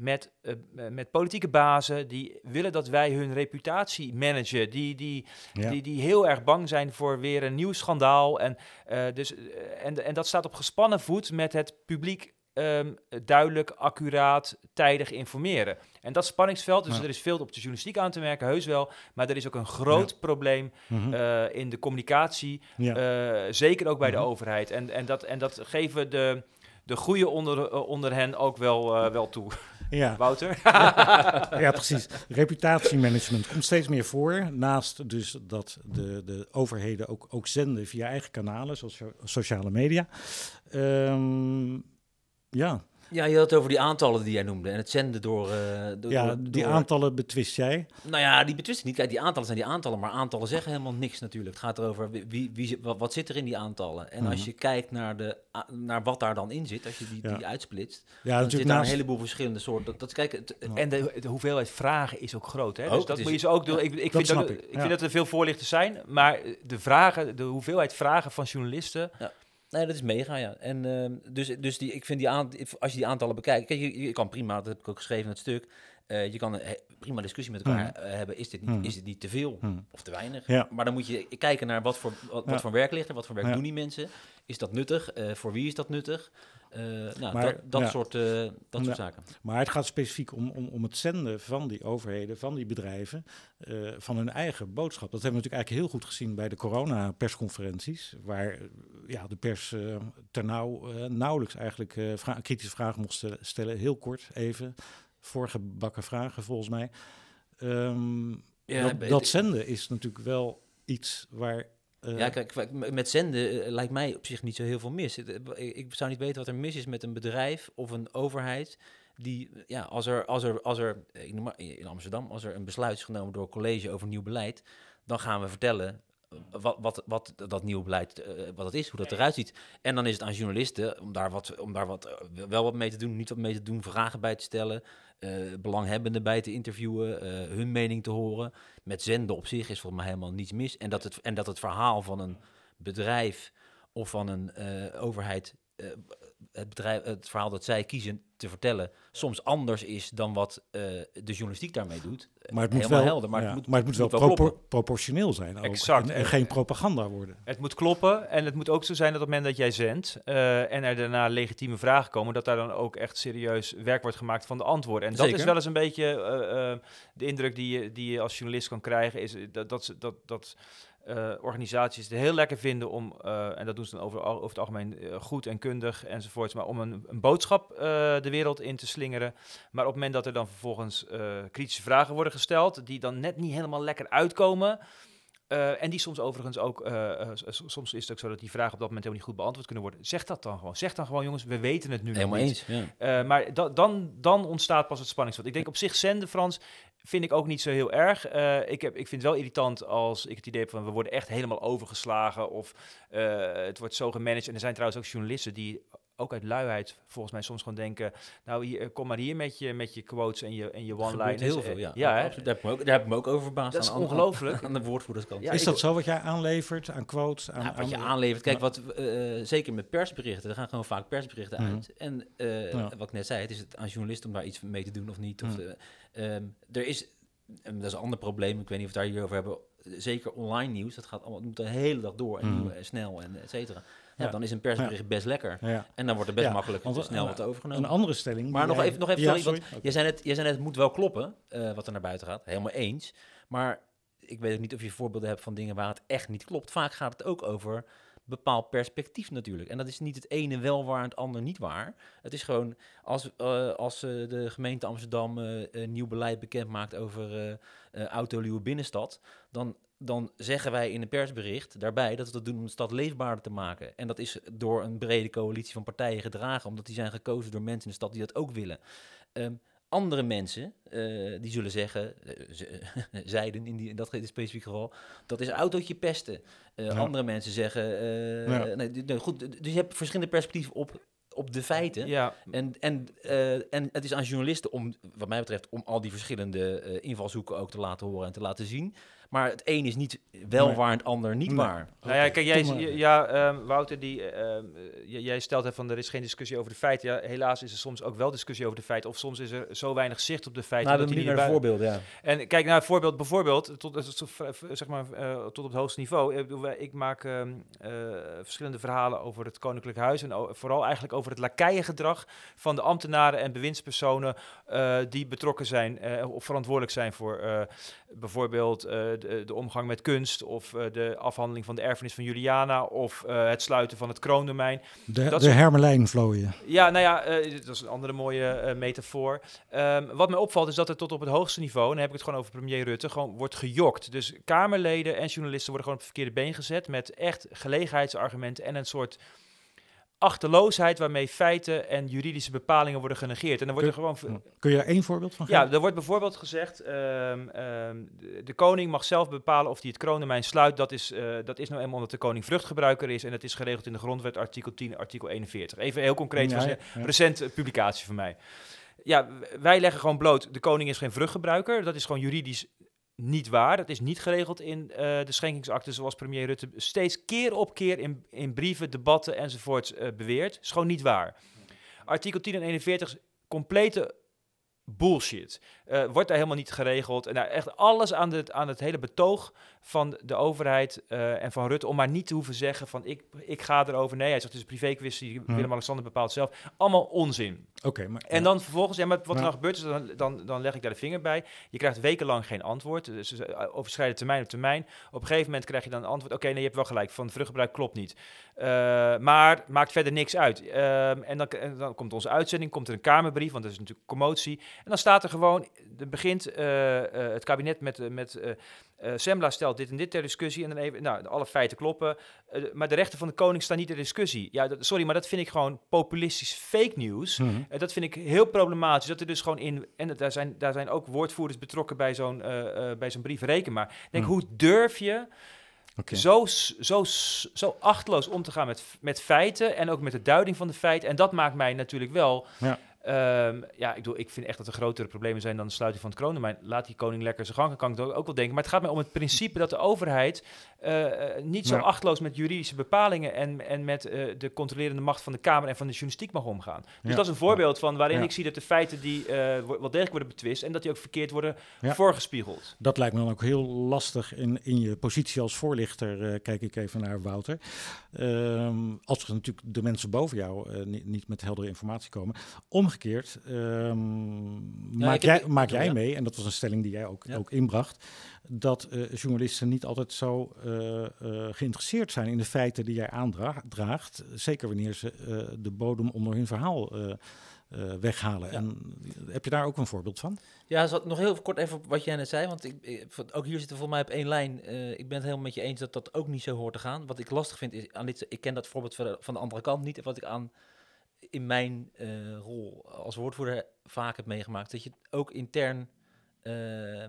met, uh, met politieke bazen die willen dat wij hun reputatie managen. Die, die, die, die heel erg bang zijn voor weer een nieuw schandaal. En, uh, dus, en, en dat staat op gespannen voet met het publiek um, duidelijk, accuraat, tijdig informeren. En dat spanningsveld, dus er is veel op de journalistiek aan te merken, heus wel. Maar er is ook een groot ja. probleem mm uh, in de communicatie. zeker ook bij de mhm. overheid. En, en, dat, en dat geven de de goede onder, onder hen ook wel, uh, wel toe. Ja. Wouter? ja, precies. Reputatiemanagement komt steeds meer voor. Naast dus dat de, de overheden ook, ook zenden via eigen kanalen, zoals sociale media. Um, ja, ja, je had het over die aantallen die jij noemde en het zenden door... Uh, door ja, die aantallen betwist jij? Nou ja, die betwist ik niet. Kijk, die aantallen zijn die aantallen, maar aantallen zeggen helemaal niks natuurlijk. Het gaat erover wie, wie, wat, zit er in die aantallen. En als mhm. je kijkt naar, de, naar wat daar dan in zit, als je die, die uitsplitst, ja, dan zit daar een heleboel verschillende soorten. Dat, dat, kijk, het, En de, de, hoeveelheid vragen is ook groot, hè? dus dat moet je ze ook doen. ik, ik, vind dat, ik. ik vind dat er veel voorlichters zijn, maar de vragen, de hoeveelheid vragen van journalisten... Nee, dat is mega, ja. En uh, dus, dus die, ik vind die aan, als je die aantallen bekijkt, kijk, je, je kan prima, dat heb ik ook geschreven in het stuk, uh, je kan een prima discussie met elkaar mm. hebben. Is dit, niet, mm. is dit niet te veel mm. of te weinig? Ja. Maar dan moet je kijken naar wat voor, wat, wat voor werk ligt er, wat voor werk ja. doen die mensen. Is dat nuttig? Uh, voor wie is dat nuttig? Uh, nou, maar, dat, dat soort, uh, dat soort zaken. Maar het gaat specifiek om, om, om het zenden van die overheden, van die bedrijven, uh, van hun eigen boodschap. Dat hebben we natuurlijk eigenlijk heel goed gezien bij de corona-persconferenties, waar ja, de pers ternauw nauwelijks eigenlijk vra kritische vragen mocht stellen. Heel kort even, voorgebakken vragen volgens mij. Um, ja, dat, dat zenden is natuurlijk wel iets waar uh, ja, kijk, met zenden uh, lijkt mij op zich niet zo heel veel mis. Ik zou niet weten wat er mis is met een bedrijf of een overheid die, ja, als er, als er, als er ik noem maar, in Amsterdam, als er een besluit is genomen door college over nieuw beleid, dan gaan we vertellen wat, wat, wat dat nieuwe beleid uh, wat het is, hoe dat eruit ziet. En dan is het aan journalisten om daar, wat, om daar wat, wel wat mee te doen, niet wat mee te doen, vragen bij te stellen, uh, belanghebbenden bij te interviewen, hun mening te horen. Met zenden op zich is volgens mij helemaal niets mis. En dat het, en dat het verhaal van een bedrijf of van een overheid het, bedrijf, het verhaal dat zij kiezen te vertellen soms anders is dan wat uh, de journalistiek daarmee doet. Maar het moet wel helder, maar, het moet, maar het moet wel, propor proportioneel zijn. Ook. Exact. En, geen propaganda worden. Het moet kloppen en het moet ook zo zijn dat op het moment dat jij zendt uh, en er daarna legitieme vragen komen, dat daar dan ook echt serieus werk wordt gemaakt van de antwoorden. En dat is wel eens een beetje uh, de indruk die je, die je als journalist kan krijgen, is dat, dat, dat, dat uh, organisaties het heel lekker vinden om, uh, en dat doen ze dan over, over het algemeen uh, goed en kundig enzovoorts, maar om een, een boodschap de wereld in te slingeren. Maar op het moment dat er dan vervolgens kritische vragen worden gesteld, die dan net niet helemaal lekker uitkomen, en die soms overigens ook, soms is het ook zo dat die vragen op dat moment helemaal niet goed beantwoord kunnen worden. Zeg dat dan gewoon. Zeg dan gewoon, jongens, we weten het nu helemaal nog niet. eens. Ja. maar da dan, dan ontstaat pas het spanningsveld. Ik denk op zich zenden, Frans, vind ik ook niet zo heel erg. ik, heb, ik vind het wel irritant als ik het idee heb van we worden echt helemaal overgeslagen of het wordt zo gemanaged. En er zijn trouwens ook journalisten die ook uit luiheid volgens mij soms gewoon denken... nou, hier, eh, kom maar hier met je, met je quotes en je, en je one-liners. heel veel, ja. ja, Daar, heb ik me ook, daar heb ik me ook over verbaasd. Dat is ongelooflijk. Aan de woordvoerderskant. Ja, is dat zo wat jij aanlevert aan quotes? Aan, nou, wat je aanlevert. Kijk, wat, uh, zeker met persberichten. Er gaan gewoon vaak persberichten mhm. uit. En uh, wat ik net zei, het is het aan journalisten om daar iets mee te doen of niet. Of, mm. um, er is, dat is een ander probleem, ik weet niet of we het daar hier over hebben... Zeker online nieuws, dat gaat allemaal moet de hele dag door en, mm. nieuw, en snel en et cetera ja. dan is een persbericht best lekker. En dan wordt er best makkelijk want, snel wat overgenomen. Een andere stelling. Maar nog even, nog even sorry, want jij zei net, jij zei net, het moet wel kloppen uh, wat er naar buiten gaat. Helemaal eens. Maar ik weet ook niet of je voorbeelden hebt van dingen waar het echt niet klopt. Vaak gaat het ook over bepaald perspectief natuurlijk. En dat is niet het ene wel waar en het ander niet waar. Het is gewoon als, uh, als uh, de gemeente Amsterdam uh, een nieuw beleid bekend maakt over autoluwe binnenstad, dan dan zeggen wij in een persbericht daarbij dat we dat doen om de stad leefbaarder te maken. En dat is door een brede coalitie van partijen gedragen, omdat die zijn gekozen door mensen in de stad die dat ook willen. Um, andere mensen, uh, die zullen zeggen, uh, zeiden in, die, in dat specifieke geval, dat is autootje pesten. Uh, ja. Andere mensen zeggen, ja. nee, nee, goed, dus je hebt verschillende perspectieven op op de feiten. Ja. En, en, en het is aan journalisten om, wat mij betreft, om al die verschillende invalshoeken ook te laten horen en te laten zien. Maar het een is niet wel waar het ander niet waar. Nou ja, kijk, jij, ja, um, Wouter, die, uh, jij stelt hè van er is geen discussie over de feiten. Ja, helaas is er soms ook wel discussie over de feiten. Of soms is er zo weinig zicht op de feiten. Nou, dat naar voorbeeld, ja. En kijk naar voorbeeld, bijvoorbeeld, tot, zeg maar, uh, tot op het hoogste niveau. Ik, ik maak uh, verschillende verhalen over het Koninklijk Huis en vooral eigenlijk over over het lakeiengedrag van de ambtenaren en bewindspersonen die betrokken zijn of verantwoordelijk zijn voor bijvoorbeeld de, de, omgang met kunst of de afhandeling van de erfenis van Juliana of het sluiten van het kroondomein. De, dat de Hermelijn-vlooien. Ja, nou ja, dat is een andere mooie metafoor. Um, wat mij opvalt is dat er tot op het hoogste niveau, en dan heb ik het gewoon over premier Rutte, gewoon wordt gejokt. Dus Kamerleden en journalisten worden gewoon op het verkeerde been gezet met echt gelegenheidsargumenten en een soort achterloosheid waarmee feiten en juridische bepalingen worden genegeerd. En dan wordt er gewoon. Kun je er één voorbeeld van geven? Ja, er wordt bijvoorbeeld gezegd: um, de, koning mag zelf bepalen of hij het kroondomein sluit. Dat is, uh, dat is nou eenmaal omdat de koning vruchtgebruiker is. En dat is geregeld in de grondwet, artikel 10, artikel 41. Even heel concreet, ja, een recente publicatie van mij. Ja, wij leggen gewoon bloot: de koning is geen vruchtgebruiker. Dat is gewoon juridisch niet waar. Dat is niet geregeld in uh, de schenkingsakte, zoals premier Rutte steeds keer op keer in, in brieven, debatten enzovoort uh, beweert. is gewoon niet waar. Artikel 10 en 41 complete bullshit. Uh, wordt daar helemaal niet geregeld. En nou, echt alles aan, het aan het hele betoog van de overheid uh, en van Rutte... om maar niet te hoeven zeggen van ik, ik ga erover. Nee, hij zegt het is een privékwestie, hmm. Willem-Alexander bepaalt zelf. Allemaal onzin. Oké, maar... En dan vervolgens, ja, maar wat er dan gebeurt is, dan, dan, dan leg ik daar de vinger bij. Je krijgt wekenlang geen antwoord. Dus uh, overschrijden termijn op termijn. Op een gegeven moment krijg je dan een antwoord. Oké, nee, je hebt wel gelijk, van vruchtgebruik klopt niet. maar maakt verder niks uit. Ehm, en, dan, en dan komt onze uitzending, komt er een Kamerbrief, want dat is natuurlijk commotie. En dan staat er gewoon, er begint het kabinet met... met uh, Sembla stelt dit en dit ter discussie en dan even, nou, alle feiten kloppen, uh, maar de rechten van de koning staan niet ter discussie. Ja, dat, sorry, maar dat vind ik gewoon populistisch fake news. Mm -hmm. uh, dat vind ik heel problematisch. Dat er dus gewoon in, en daar zijn, daar zijn ook woordvoerders betrokken bij zo'n bij zo'n brief, reken maar. Denk, mm. hoe durf je okay. zo, zo, zo achteloos om te gaan met, met feiten en ook met de duiding van de feiten? En dat maakt mij natuurlijk wel... Ja Um, ja, ik, bedoel, ik vind echt dat er grotere problemen zijn dan de sluiting van het kroondomein. Laat die koning lekker zijn gang, kan ik ook wel denken. Maar het gaat mij om het principe dat de overheid uh, niet zo ja. achteloos met juridische bepalingen en, en met uh, de controlerende macht van de Kamer en van de journalistiek mag omgaan. Dus ja. dat is een voorbeeld van waarin ik zie dat de feiten die wel degelijk worden betwist en dat die ook verkeerd worden voorgespiegeld. Dat lijkt me dan ook heel lastig in, in je positie als voorlichter. kijk ik even naar Wouter. Um, als er natuurlijk de mensen boven jou niet, niet met heldere informatie komen. Om omgekeerd um, maak, jij, maak jij mee, en dat was een stelling die jij ook, ook inbracht, dat uh, journalisten niet altijd zo uh, uh, geïnteresseerd zijn in de feiten die jij aandraagt. Zeker wanneer ze de bodem onder hun verhaal weghalen. Ja. En heb je daar ook een voorbeeld van? Ja, zat nog heel kort even wat jij net zei, want ik, ook hier zitten voor mij op één lijn. ik ben het helemaal met je eens dat dat ook niet zo hoort te gaan. Wat ik lastig vind is aan dit, ik ken dat voorbeeld van de, van de andere kant niet. Wat ik aan in mijn uh, rol als woordvoerder vaak heb meegemaakt. Dat je ook intern. Uh, uh,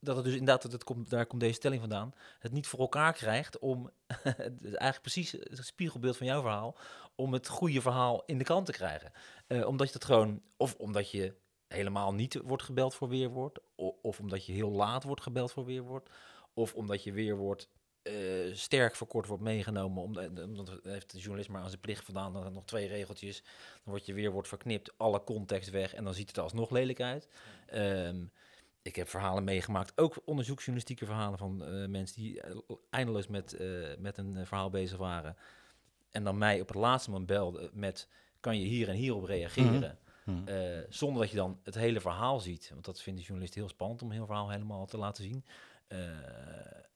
dat het dus inderdaad, dat het komt, daar komt deze stelling vandaan. Het niet voor elkaar krijgt om. eigenlijk precies het spiegelbeeld van jouw verhaal. Om het goede verhaal in de kant te krijgen. Uh, omdat je dat gewoon. Of omdat je helemaal niet wordt gebeld voor weerwoord. Of, of omdat je heel laat wordt gebeld voor weerwoord. Of omdat je weerwoord uh, sterk verkort wordt meegenomen. Omdat, omdat heeft de journalist maar aan zijn plicht vandaan. Dan nog twee regeltjes. Dan wordt je weer wordt verknipt, alle context weg. En dan ziet het er alsnog lelijk uit. Um, ik heb verhalen meegemaakt, ook onderzoeksjournalistieke verhalen van uh, mensen die uh, eindeloos met, met een verhaal bezig waren. En dan mij op het laatste moment belden met: kan je hier en hier op reageren? Mm -hmm. zonder dat je dan het hele verhaal ziet. Want dat vindt de journalist heel spannend om een heel verhaal helemaal te laten zien.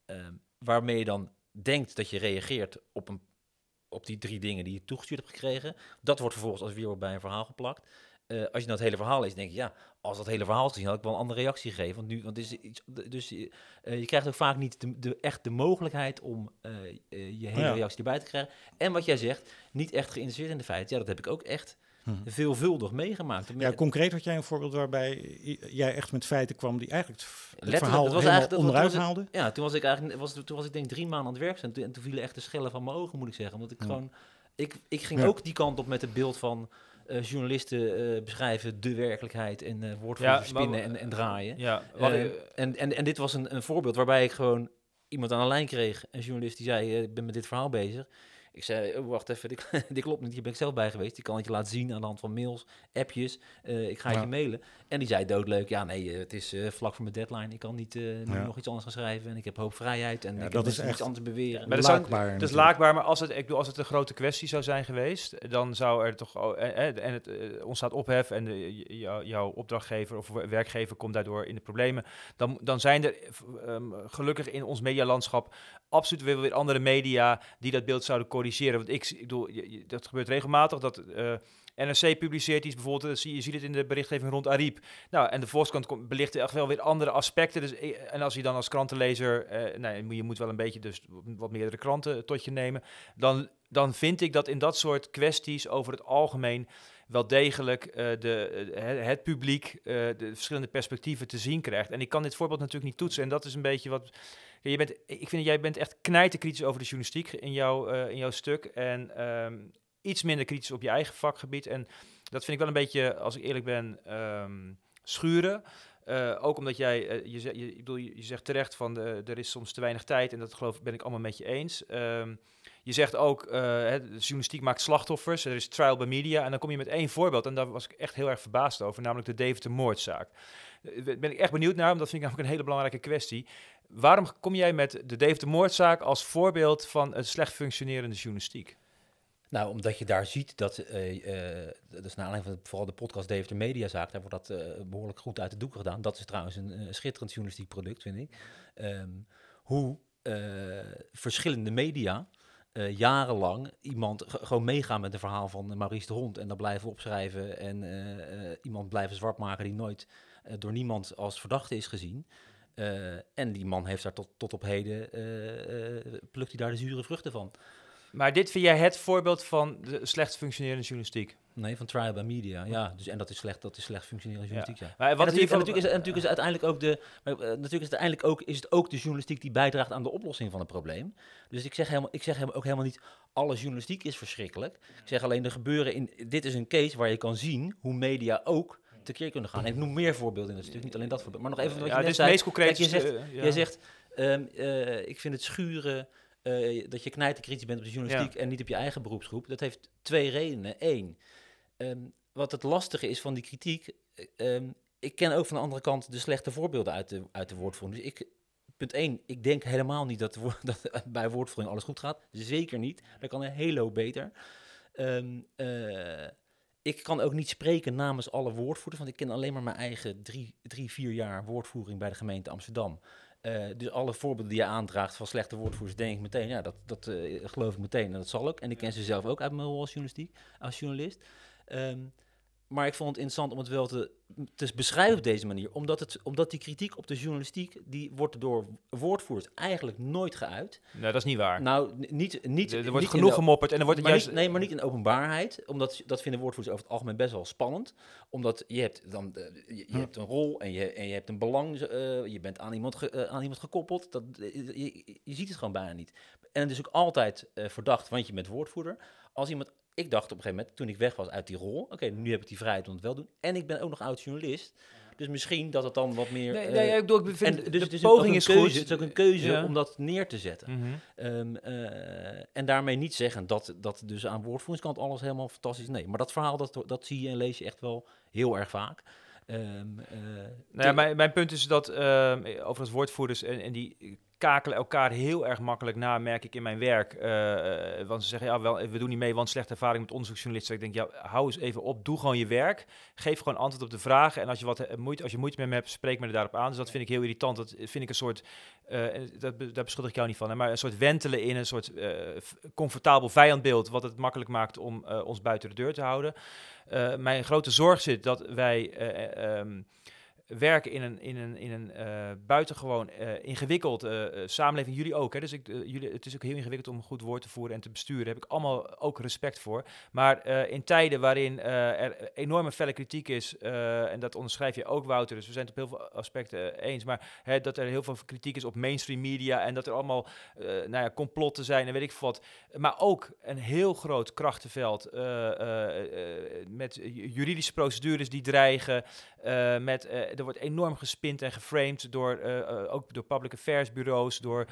Ehm, waarmee je dan denkt dat je reageert op, een, op die drie dingen die je toegestuurd hebt gekregen. Dat wordt vervolgens als weer bij een verhaal geplakt. Uh, als je nou het hele verhaal leest, denk je, ja, als dat hele verhaal te zien, had ik wel een andere reactie gegeven. Want nu, want is iets, dus uh, je krijgt ook vaak niet de, de echt de mogelijkheid om uh, je hele ja. reactie erbij te krijgen. En wat jij zegt, niet echt geïnteresseerd in de feiten. Ja, dat heb ik ook echt hmm. veelvuldig meegemaakt. Ja, concreet had jij een voorbeeld waarbij jij echt met feiten kwam die eigenlijk het verhaal dat was eigenlijk, dat, onderuit was, haalde? Ja, toen was ik eigenlijk, was, toen was ik denk drie maanden aan het werk en toen, en toen vielen echt de schellen van mijn ogen, moet ik zeggen. Omdat ik ja. gewoon, ik, ik ging ja. ook die kant op met het beeld van uh, journalisten uh, beschrijven de werkelijkheid en uh, woordvoerders ja, spinnen en, en, draaien. Ja, en, en, en dit was een, een voorbeeld waarbij ik gewoon iemand aan de lijn kreeg, een journalist die zei, ik ben met dit verhaal bezig. Ik zei, oh, wacht even, dit, dit, klopt niet. Hier ben ik zelf bij geweest. Ik kan het je laten zien aan de hand van mails, appjes. Uh, ik ga je mailen. En die zei doodleuk, ja nee, het is uh, vlak voor mijn deadline. Ik kan niet uh, nog iets anders gaan schrijven. En ik heb hoop vrijheid. En ik dat is echt iets anders beweren. Maar dat laakbaar. Het is laakbaar, maar als het, ik bedoel, als het een grote kwestie zou zijn geweest, dan zou er toch, oh, en, en het ontstaat ophef en de, jouw opdrachtgever of werkgever komt daardoor in de problemen. Dan, dan zijn er um, gelukkig in ons medialandschap absoluut weer, weer andere media die dat beeld zouden corrigeren. Want ik, ik bedoel, dat gebeurt regelmatig, dat uh, eh, NRC publiceert iets, bijvoorbeeld, eh, je ziet het in de berichtgeving rond Ariep. Nou, en de Volkskrant belicht echt wel weer andere aspecten. Dus, eh, en als je dan als krantenlezer, uh, nou, je moet wel een beetje dus wat meerdere kranten tot je nemen, dan, dan vind ik dat in dat soort kwesties over het algemeen wel degelijk uh, de, het, publiek de verschillende perspectieven te zien krijgt. En ik kan dit voorbeeld natuurlijk niet toetsen. En dat is een beetje wat je bent, ik vind dat jij bent echt knijterkritisch over de journalistiek in, jou, uh, in jouw stuk. En um, iets minder kritisch op je eigen vakgebied. En dat vind ik wel een beetje, als ik eerlijk ben, um, schuren. Uh, ook omdat jij, uh, je, je, bedoel, je, zegt terecht van de, er is soms te weinig tijd. En dat geloof ben ik allemaal met je eens. Um, je zegt ook, uh, de journalistiek maakt slachtoffers. Er is trial by media. En dan kom je met één voorbeeld. En daar was ik echt heel erg verbaasd over. Namelijk de Deventer moordzaak. Daar ben ik echt benieuwd naar, omdat dat vind ik namelijk een hele belangrijke kwestie. Waarom kom jij met de Deventer moordzaak als voorbeeld van een slecht functionerende journalistiek? Nou, omdat je daar ziet dat, uh, uh, is naar aanleiding van vooral de podcast Deventer Mediazaak, daar wordt dat uh, behoorlijk goed uit de doeken gedaan. Dat is trouwens een schitterend journalistiek product, vind ik. Um, hoe verschillende media jarenlang iemand gewoon meegaan met het verhaal van Maurice de Hond en dat blijven opschrijven en iemand blijven zwart maken die nooit door niemand als verdachte is gezien. En die man heeft daar tot, tot op heden, plukt hij daar de zure vruchten van. Maar dit vind jij het voorbeeld van de slecht functionerende journalistiek? Nee, van trial by media, ja. Dus, en dat is slecht, dat is slecht functionerende journalistiek, ja. Maar wat natuurlijk, en natuurlijk, is, en natuurlijk is uiteindelijk ook de, maar, natuurlijk is het uiteindelijk ook, is het ook de journalistiek die bijdraagt aan de oplossing van het probleem. Dus ik zeg, helemaal, ik zeg helemaal, ook helemaal niet, alle journalistiek is verschrikkelijk. Ik zeg alleen, er gebeuren in, dit is een case waar je kan zien hoe media ook tekeer kunnen gaan. En ik noem meer voorbeelden in het stuk, niet alleen dat voorbeeld. Maar nog even wat ja, je net meest concreet. je zegt, uh, jij zegt um, uh, ik vind het schuren uh, dat je knijterkritisch bent op de journalistiek en niet op je eigen beroepsgroep. Dat heeft twee redenen. Eén, um, wat het lastige is van die kritiek. Um, ik ken ook van de andere kant de slechte voorbeelden uit de, uit de woordvoering. Dus ik, punt 1, ik denk helemaal niet dat, dat bij woordvoering alles goed gaat. Zeker niet. Dat kan een hele hoop beter. Um, uh, ik kan ook niet spreken namens alle woordvoerders, want ik ken alleen maar mijn eigen drie, drie vier jaar woordvoering bij de gemeente Amsterdam. Uh, dus alle voorbeelden die je aandraagt van slechte woordvoerders, denk ik meteen, ja, dat, dat uh, geloof ik meteen en dat zal ook. En ik ken ze zelf ook uit mijn rol als, journalistiek, als journalist. Um, maar ik vond het interessant om het wel te, te beschrijven op deze manier. Omdat, het, omdat die kritiek op de journalistiek, die wordt door woordvoerders eigenlijk nooit geuit. Nee, dat is niet waar. Nou, niet... niet er, wordt genoeg gemopperd en er wordt maar juist... Niet, nee, maar niet in openbaarheid. Omdat dat vinden woordvoerders over het algemeen best wel spannend. Omdat je hebt dan je, je hebt een rol en je, en je hebt een belang. Uh, je bent aan iemand, ge, uh, aan iemand gekoppeld. Dat, je, je, ziet het gewoon bijna niet. En het is ook altijd verdacht, want je bent woordvoerder. Als iemand ik dacht op een gegeven moment, toen ik weg was uit die rol, oké, nu heb ik die vrijheid om het wel te doen. En ik ben ook nog oud-journalist. Dus misschien dat het dan wat meer... Nee, nee ik, bedoel, ik vind, en, dus de poging is keuze, goed. Het is ook een keuze om dat neer te zetten. Mm -hmm. um, uh, en daarmee niet zeggen dat, dat dus aan woordvoeringskant alles helemaal fantastisch... Nee, maar dat verhaal, dat, dat zie je en lees je echt wel heel erg vaak. Um, uh, nou ja, mijn, mijn punt is dat uh, overigens woordvoerders en, en die kakelen elkaar heel erg makkelijk na, merk ik in mijn werk. Uh, want ze zeggen, ja, wel, we doen niet mee, want slechte ervaring met onderzoeksjournalisten. Ik denk, ja, hou eens even op, doe gewoon je werk. Geef gewoon antwoord op de vragen. En als je, wat moeite, als je moeite met me hebt, spreek me er daarop aan. Dus dat vind ik heel irritant. Dat vind ik een soort, dat, daar beschuldig ik jou niet van, hè, maar een soort wentelen in een soort comfortabel vijandbeeld, wat het makkelijk maakt om ons buiten de deur te houden. mijn grote zorg zit dat wij... Um, werken in een, in een, in een uh, buitengewoon uh, ingewikkeld uh, samenleving. Jullie ook. Hè? Dus ik, jullie, het is ook heel ingewikkeld om een goed woord te voeren en te besturen. Daar heb ik allemaal ook respect voor. Maar in tijden waarin er enorme felle kritiek is, en dat onderschrijf je ook, Wouter. Dus we zijn het op heel veel aspecten eens. Maar hè, dat er heel veel kritiek is op mainstream media en dat er allemaal nou ja, complotten zijn en weet ik wat. Maar ook een heel groot krachtenveld met juridische procedures die dreigen. met er wordt enorm gespind en geframed door, ook door public affairs bureaus, door,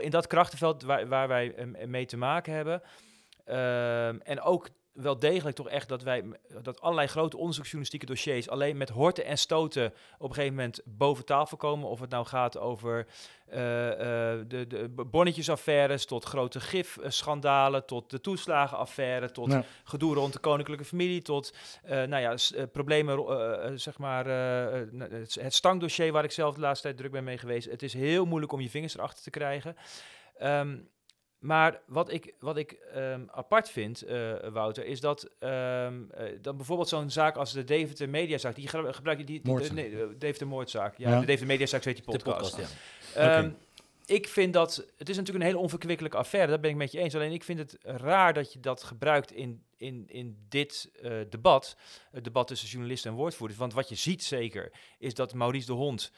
in dat krachtenveld waar, waar wij mee te maken hebben. Ehm, en ook wel degelijk toch echt dat wij dat allerlei grote onderzoeksjournalistieke dossiers alleen met horten en stoten op een gegeven moment boven tafel komen. Of het nou gaat over uh, uh, de, de bonnetjesaffaires, tot grote gifschandalen, tot de toeslagenaffaire, tot gedoe rond de koninklijke familie, tot uh, nou ja, problemen, zeg maar, het stankdossier waar ik zelf de laatste tijd druk ben mee geweest. Het is heel moeilijk om je vingers erachter te krijgen. Um, maar wat ik, wat ik um, apart vind, uh, Wouter, is dat um, uh, dan bijvoorbeeld zo'n zaak als de Deventer Mediazaak, die gebruik je die, die de, nee, de Deventer Moordzaak. Ja, ja, de Deventer Mediazaak, weet die podcast. podcast ja. um, okay. Ik vind dat, het is natuurlijk een hele onverkwikkelijke affaire, dat ben ik met je eens. Alleen ik vind het raar dat je dat gebruikt in, in, in dit uh, debat, het debat tussen journalisten en woordvoerders. Want wat je ziet zeker, is dat Maurice de Hond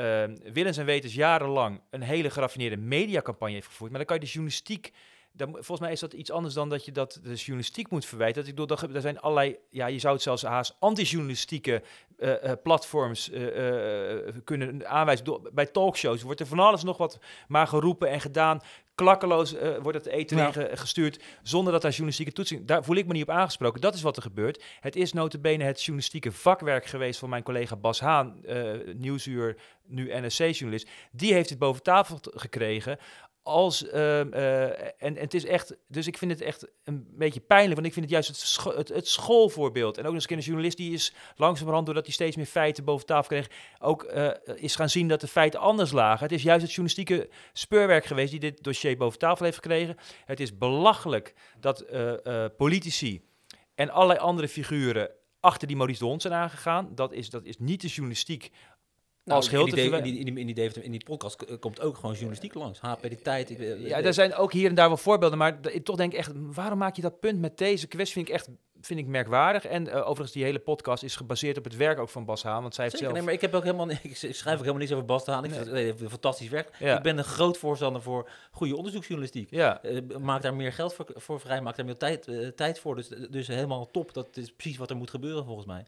uh, willens en wetens jarenlang een hele geraffineerde mediacampagne heeft gevoerd. Maar dan kan je de journalistiek dan, volgens mij is dat iets anders dan dat je dat de journalistiek moet verwijten. Dat ik dat, er zijn allerlei, ja, je zou het zelfs haast anti-journalistieke uh, uh, platforms uh, kunnen aanwijzen. Door, bij talkshows wordt er van alles nog wat maar geroepen en gedaan. Klakkeloos wordt het eten ja. gestuurd zonder dat daar journalistieke toetsing... Daar voel ik me niet op aangesproken. Dat is wat er gebeurt. Het is notabene het journalistieke vakwerk geweest van mijn collega Bas Haan, Nieuwsuur, nu NSC-journalist. Die heeft het boven tafel gekregen als, uh, uh, en, en, het is echt, dus ik vind het echt een beetje pijnlijk, want ik vind het juist het, het, schoolvoorbeeld. En ook eens een journalist die is langzamerhand, doordat hij steeds meer feiten boven tafel kreeg, ook uh, is gaan zien dat de feiten anders lagen. Het is juist het journalistieke speurwerk geweest die dit dossier boven tafel heeft gekregen. Het is belachelijk dat politici en allerlei andere figuren achter die Maurice de Hond zijn aangegaan. Dat is, dat is niet de journalistiek nou, als in, die, in, die, in, die, in, in die podcast komt ook gewoon journalistiek langs. HP de tijd. ja, er zijn ook hier en daar wel voorbeelden, maar ik toch denk ik echt, waarom maak je dat punt met deze kwestie? Vind ik echt vind ik merkwaardig. En uh, overigens, die hele podcast is gebaseerd op het werk ook van Bas Haan. Want zij heeft Zeker, zelf... nee, maar ik, heb ook helemaal, ik schrijf ook helemaal niks over Bas Haan. Ik nee. vind fantastisch werk. Ja. Ik ben een groot voorstander voor goede onderzoeksjournalistiek. Ja. Uh, maak daar meer geld voor, voor vrij, maak daar meer tijd, uh, tijd voor. Dus, dus helemaal top. Dat is precies wat er moet gebeuren volgens mij.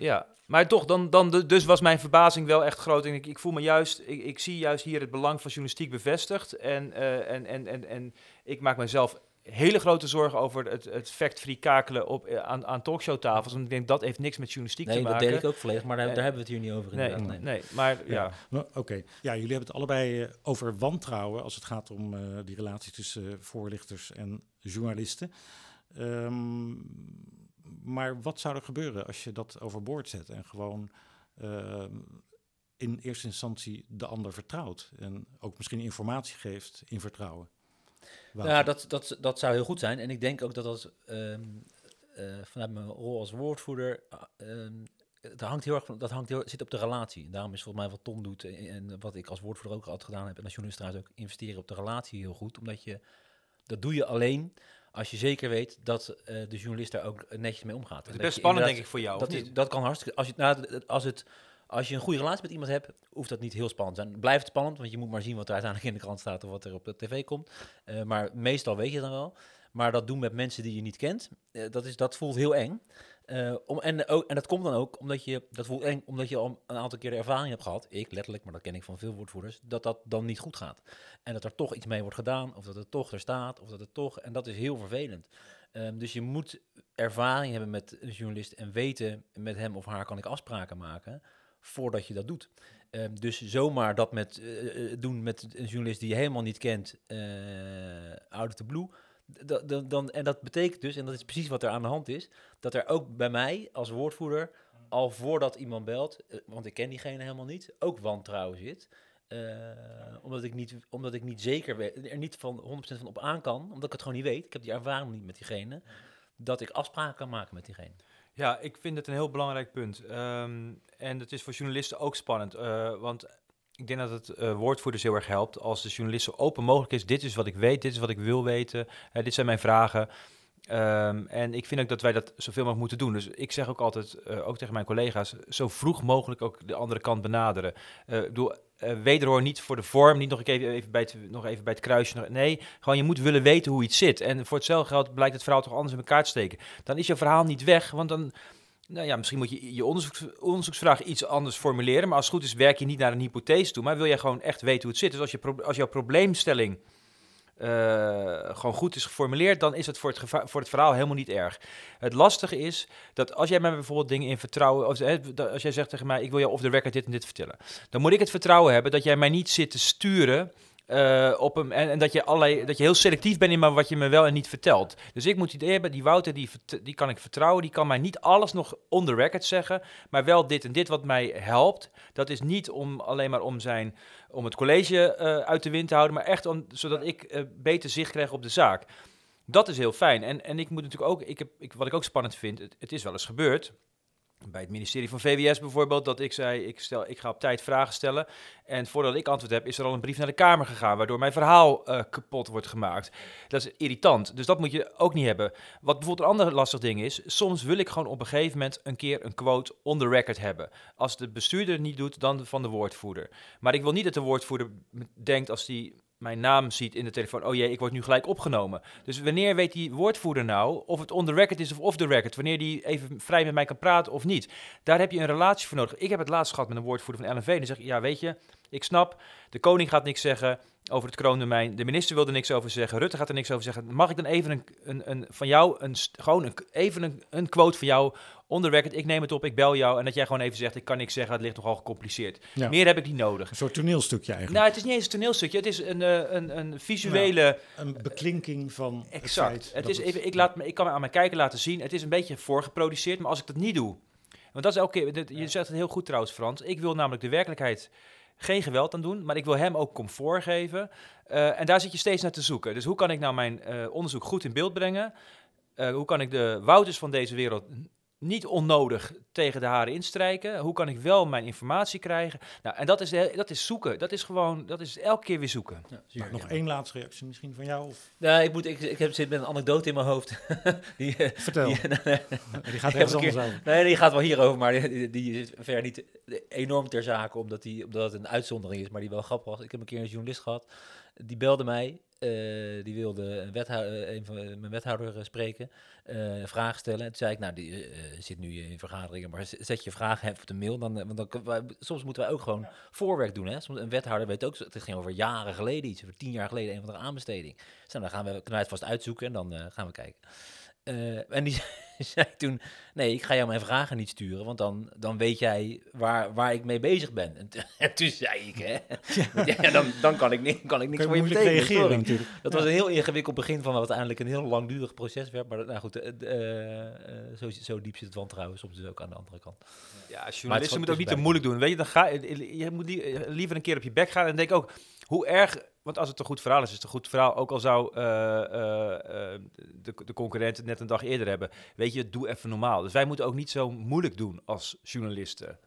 Ja, maar toch, dan, dan dus was mijn verbazing wel echt groot. En ik, ik voel me juist, ik, ik zie juist hier het belang van journalistiek bevestigd. En, uh, en, en, en, en ik maak mezelf hele grote zorgen over het, het fact-free kakelen op, uh, aan, aan talkshowtafels. Want ik denk dat heeft niks met journalistiek nee, te maken. Nee, dat deel ik ook volledig, maar daar, daar, hebben we het hier niet over. Nee, nee. nee maar ja. ja. Nou, Oké, ja, jullie hebben het allebei uh, over wantrouwen als het gaat om die relatie tussen voorlichters en journalisten. Um, maar wat zou er gebeuren als je dat overboord zet en gewoon uh, in eerste instantie de ander vertrouwt en ook misschien informatie geeft in vertrouwen? Ja, dat, dat, dat zou heel goed zijn. En ik denk ook dat dat um, uh, vanuit mijn rol als woordvoerder. Um, dat hangt heel erg dat hangt zit op de relatie. En daarom is volgens mij wat Tom doet en, en wat ik als woordvoerder ook altijd gedaan heb en als journalist trouwens ook investeren op de relatie heel goed, omdat je dat doe je alleen als je zeker weet dat uh, de journalist daar ook netjes mee omgaat. Het is best spannend, denk ik, voor jou. Dat, is, dat kan hartstikke. Als je, nou, als, het, als je een goede relatie met iemand hebt, hoeft dat niet heel spannend te zijn. Blijft spannend, want je moet maar zien wat er uiteindelijk in de krant staat of wat er op de tv komt. Uh, maar meestal weet je dan wel. Maar dat doen met mensen die je niet kent, uh, dat, is, dat voelt heel eng. Uh, om, en, ook, en dat komt dan ook omdat je, dat voelt eng, omdat je al een aantal keer de ervaring hebt gehad, ik letterlijk, maar dat ken ik van veel woordvoerders, dat dat dan niet goed gaat. En dat er toch iets mee wordt gedaan, of dat het toch er staat, of dat het toch, en dat is heel vervelend. Um, dus je moet ervaring hebben met een journalist en weten met hem of haar kan ik afspraken maken voordat je dat doet. Um, dus zomaar dat met, uh, doen met een journalist die je helemaal niet kent, uh, out of the blue, dan, dan, en dat betekent dus, en dat is precies wat er aan de hand is, dat er ook bij mij als woordvoerder, al voordat iemand belt, eh, want ik ken diegene helemaal niet, ook wantrouwen zit. Uh, omdat, ik niet, omdat ik niet zeker weet, er niet van 100% van op aan kan, omdat ik het gewoon niet weet. Ik heb die ervaring niet met diegene, dat ik afspraken kan maken met diegene. Ja, ik vind het een heel belangrijk punt. Um, en het is voor journalisten ook spannend. Uh, want ik denk dat het uh, woordvoerders heel erg helpt als de journalist zo open mogelijk is. Dit is wat ik weet, dit is wat ik wil weten, dit zijn mijn vragen. Um, en ik vind ook dat wij dat zoveel mogelijk moeten doen. Dus ik zeg ook altijd, uh, ook tegen mijn collega's, zo vroeg mogelijk ook de andere kant benaderen. Bedoel, uh, wederhoor niet voor de vorm, niet nog even, even, bij, het, nog even bij het kruisje. Nee, gewoon je moet willen weten hoe iets zit. En voor hetzelfde geld blijkt het verhaal toch anders in elkaar te steken. Dan is je verhaal niet weg, want dan nou ja, misschien moet je je onderzoeksvraag iets anders formuleren. Maar als het goed is, werk je niet naar een hypothese toe. Maar wil jij gewoon echt weten hoe het zit. Dus als, je als jouw probleemstelling uh, gewoon goed is geformuleerd, dan is het voor het, voor het verhaal helemaal niet erg. Het lastige is dat als jij mij bijvoorbeeld dingen in vertrouwen, of, als jij zegt tegen mij, ik wil jou off the record dit en dit vertellen, dan moet ik het vertrouwen hebben dat jij mij niet zit te sturen uh, op hem, en, en, dat, je allerlei, dat je heel selectief bent in wat je me wel en niet vertelt. Dus ik moet het idee hebben, die Wouter, die, die kan ik vertrouwen. Die kan mij niet alles nog on the record zeggen, maar wel dit en dit wat mij helpt. Dat is niet om alleen maar om, zijn, om het college uh, uit de wind te houden, maar echt om, zodat ik uh, beter zicht krijg op de zaak. Dat is heel fijn. En, en ik moet natuurlijk ook, ik heb, ik, wat ik ook spannend vind, het is wel eens gebeurd bij het ministerie van VWS bijvoorbeeld, dat ik zei, ik, stel, ik ga op tijd vragen stellen. En voordat ik antwoord heb, is er al een brief naar de Kamer gegaan, waardoor mijn verhaal uh, kapot wordt gemaakt. Dat is irritant, dus dat moet je ook niet hebben. Wat bijvoorbeeld een ander lastig ding is, soms wil ik gewoon op een gegeven moment een keer een quote on the record hebben. Als de bestuurder het niet doet, dan van de woordvoerder. Maar ik wil niet dat de woordvoerder denkt als die mijn naam ziet in de telefoon, oh jee, ik word nu gelijk opgenomen. Dus wanneer weet die woordvoerder nou of het on the record is of off the record? Wanneer die even vrij met mij kan praten of niet? Daar heb je een relatie voor nodig. Ik heb het laatst gehad met een woordvoerder van LNV. Die zegt, ja, weet je, ik snap, de koning gaat niks zeggen over het kroondomein. De minister wilde niks over zeggen. Rutte gaat er niks over zeggen. Mag ik dan even een, een, een van jou, een, gewoon een, even een, een quote van jou onder record, ik neem het op, ik bel jou en dat jij gewoon even zegt, ik kan niks zeggen, het ligt nogal gecompliceerd. Meer heb ik niet nodig. Een soort toneelstukje eigenlijk. Nou, het is niet eens een toneelstukje, het is een, uh, een, een visuele... een beklinking van exact. het, het is even, ik, laat me, ik kan me aan mijn kijker laten zien, het is een beetje voorgeproduceerd, maar als ik dat niet doe, want dat is elke keer, je zegt het heel goed trouwens Frans, ik wil namelijk de werkelijkheid geen geweld aan doen, maar ik wil hem ook comfort geven. Uh, en daar zit je steeds naar te zoeken. Dus hoe kan ik nou mijn uh, onderzoek goed in beeld brengen? Uh, hoe kan ik de Wouters van deze wereld niet onnodig tegen de haren instrijken. Hoe kan ik wel mijn informatie krijgen? Nou, en dat is, dat is zoeken. Dat is gewoon, dat is elke keer weer zoeken. Ja, nog één laatste reactie misschien van jou? Of? Ja, ik, moet, ik, ik heb, zit met een anekdote in mijn hoofd. die, eh, Vertel. Die, die gaat ergens anders over. Nee, die gaat wel hierover, maar die, die is ver niet enorm ter zake, omdat, die, omdat het een uitzondering is, maar die wel grappig was. Ik heb een keer een journalist gehad, die belde mij uh, die wilde een, wethouder, een van mijn wethouder spreken, uh, vragen stellen. En toen zei ik, nou, die uh, zit nu in vergaderingen, maar zet je vragen op de mail. Dan, want dan, wij, soms moeten wij ook gewoon voorwerk doen. Hè? Soms, een wethouder weet ook, het ging over jaren geleden iets, over tien jaar geleden, een van de aanbesteding. Dus dan gaan we, kunnen wij het vast uitzoeken en dan gaan we kijken. en die zei toen, nee, ik ga jou mijn vragen niet sturen, want dan, dan weet jij waar, waar ik mee bezig ben. En, en toen zei ik, hè, ja. dan, dan kan ik, niet, kan ik niks kan je voor je betekenen. Reageren, natuurlijk. Dat was een heel ingewikkeld begin van wat uiteindelijk een heel langdurig proces werd. Maar nou goed, uh, uh, zo, zo diep zit het wantrouwen soms dus ook aan de andere kant. Ja, journalisten moeten ook niet te moeilijk doen. Weet je, dan ga je moet liever een keer op je bek gaan en denk ook, hoe erg want als het een goed verhaal is, is het een goed verhaal. Ook al zou uh, uh, de, de concurrent het net een dag eerder hebben. Weet je, doe even normaal. Dus wij moeten ook niet zo moeilijk doen als journalisten.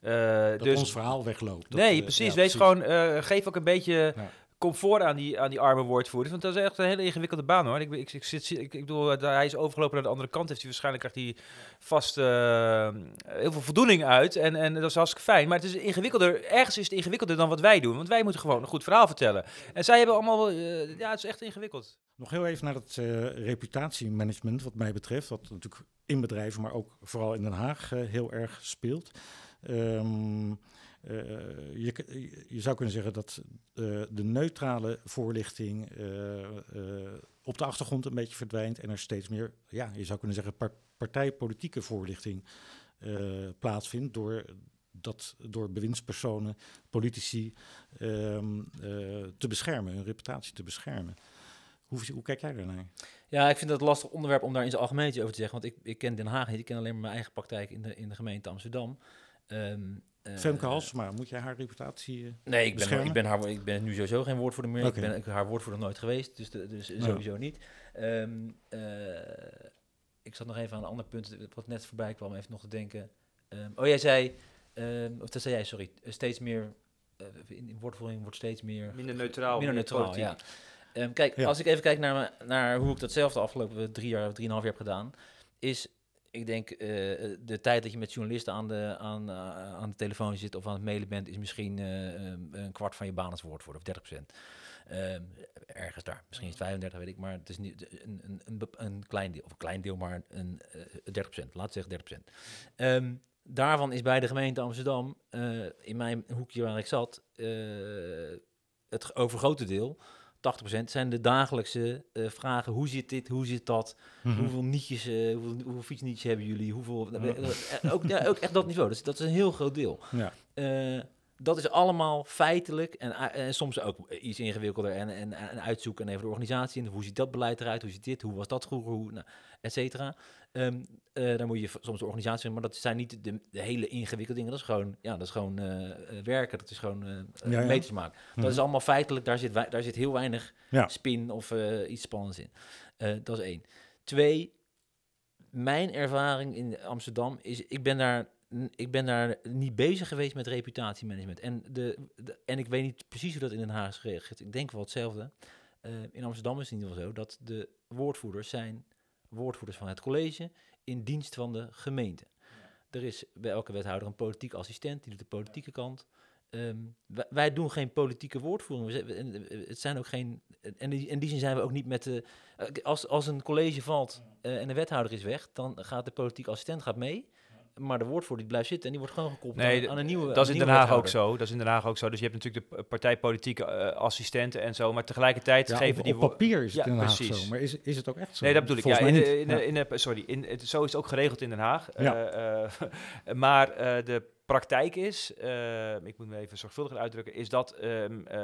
dat dus, ons verhaal wegloopt. nee, precies. Ja, Wees precies. gewoon, geef ook een beetje ja comfort aan die, aan die arme woordvoerders. Want dat is echt een hele ingewikkelde baan hoor. Ik, ik, zit, ik, ik bedoel, hij is overgelopen naar de andere kant. Heeft hij waarschijnlijk krijgt hij vast uh, heel veel voldoening uit. En, en dat is hartstikke fijn. Maar het is ingewikkelder. Ergens is het ingewikkelder dan wat wij doen. Want wij moeten gewoon een goed verhaal vertellen. En zij hebben allemaal. Uh, ja, het is echt ingewikkeld. Nog heel even naar het uh, reputatiemanagement, wat mij betreft. Wat natuurlijk in bedrijven, maar ook vooral in Den Haag heel erg speelt. Um, je, je, zou kunnen zeggen dat uh, de neutrale voorlichting uh, op de achtergrond een beetje verdwijnt en er steeds meer, ja, je zou kunnen zeggen, par partijpolitieke voorlichting plaatsvindt door, dat, door bewindspersonen, politici ehm, te beschermen, hun reputatie te beschermen. Hoe, hoe, kijk jij daarnaar? Ja, ik vind dat een lastig onderwerp om daar in zijn algemeen over te zeggen. Want ik, ik ken Den Haag niet. Ik ken alleen maar mijn eigen praktijk in de, in de gemeente Amsterdam. Uh, Femke Halsema, moet jij haar reputatie uh, Nee, ik ben, ik, ben haar, ik ben nu sowieso geen woordvoerder meer. Okay. Ik ben haar woordvoerder nooit geweest, dus, de, dus sowieso niet. Um, uh, ik zat nog even aan een ander punt, wat net voorbij kwam, even nog te denken. Um, oh, jij zei, of dat zei jij, sorry, steeds meer, in, in woordvoering wordt steeds meer... Minder neutraal. Minder neutraal, ja. kijk, ja. als ik even kijk naar, naar hoe ik dat zelf de afgelopen drie jaar, drieënhalf jaar heb gedaan, is ik denk, uh, de tijd dat je met journalisten aan de, aan, uh, aan de telefoon zit of aan het mailen bent, is misschien uh, een kwart van je baan als woordvoerder, of 30 procent. Ehm, ergens daar, misschien is het 35, weet ik, maar het is niet een, een, een, klein deel, of een klein deel, maar een uh, 30%, laat zeggen 30%. Um, daarvan is bij de gemeente Amsterdam, in mijn hoekje waar ik zat, het overgrote deel 80% zijn de dagelijkse uh, vragen. Hoe zit dit? Hoe zit dat? Mm -hmm. Hoeveel nietjes, uh, hoeveel, hoeveel fietsnietjes hebben jullie? Hoeveel, mm -hmm. ook, ja, ook echt dat niveau. Dus dat is een heel groot deel. Ja. Uh, dat is allemaal feitelijk en, en, soms ook iets ingewikkelder en, en, en uitzoeken en even de organisatie. En hoe ziet dat beleid eruit? Hoe ziet dit? Hoe was dat vroeger? Hoe, nou, et cetera. Um, uh, dan moet je soms de organisatie, maar dat zijn niet de, de, hele ingewikkelde dingen. Dat is gewoon, ja, dat is gewoon uh, werken. Dat is gewoon uh, ja, ja. meters maken. Dat is allemaal feitelijk. Daar zit, daar zit heel weinig spin of iets spannends in. dat is één. Twee, mijn ervaring in Amsterdam is, ik ben daar ik ben daar niet bezig geweest met reputatiemanagement. En, de, de, en ik weet niet precies hoe dat in Den Haag is geregeld. Ik denk wel hetzelfde. Uh, in Amsterdam is het in ieder geval zo dat de woordvoerders zijn woordvoerders van het college in dienst van de gemeente. Ja. Er is bij elke wethouder een politiek assistent, die doet de politieke kant. Um, wij, wij, doen geen politieke woordvoering. Het zijn ook geen. En in die zin zijn we ook niet met de. Als, als een college valt uh, en de wethouder is weg, dan gaat de politieke assistent gaat mee maar de woordvoerder die blijft zitten en die wordt gewoon gekoppeld nee, aan, aan, een nieuwe. Dat is in Den Haag ook zo. Dat is in Den Haag ook zo. Dus je hebt natuurlijk de partijpolitieke uh, assistenten en zo, maar tegelijkertijd ja, geven op, die op papier is het ja, in Den Haag precies. zo, maar is, is het ook echt zo? Nee, dat bedoel ik. ja, in in de, sorry, in, het, zo is het ook geregeld in Den Haag. Ja. Uh, maar uh, de praktijk is, uh, ik moet me even zorgvuldiger uitdrukken, is dat um, uh,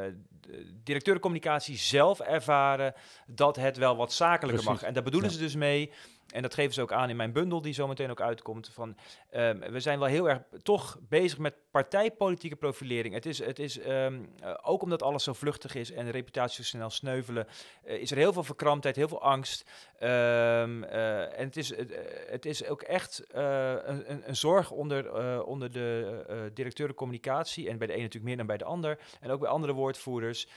directeuren communicatie zelf ervaren dat het wel wat zakelijker Precies. mag. En daar bedoelen ja. ze dus mee en dat geven ze ook aan in mijn bundel, die zometeen ook uitkomt. Van, um, we zijn wel heel erg toch bezig met partijpolitieke profilering. Het is, het is um, uh, ook omdat alles zo vluchtig is en de reputatie zo snel sneuvelen, uh, is er heel veel verkramptheid, heel veel angst. Um, uh, en het is, het is ook echt een, een, een, zorg onder, onder de directeuren communicatie. En bij de een natuurlijk meer dan bij de ander. En ook bij andere woordvoerders.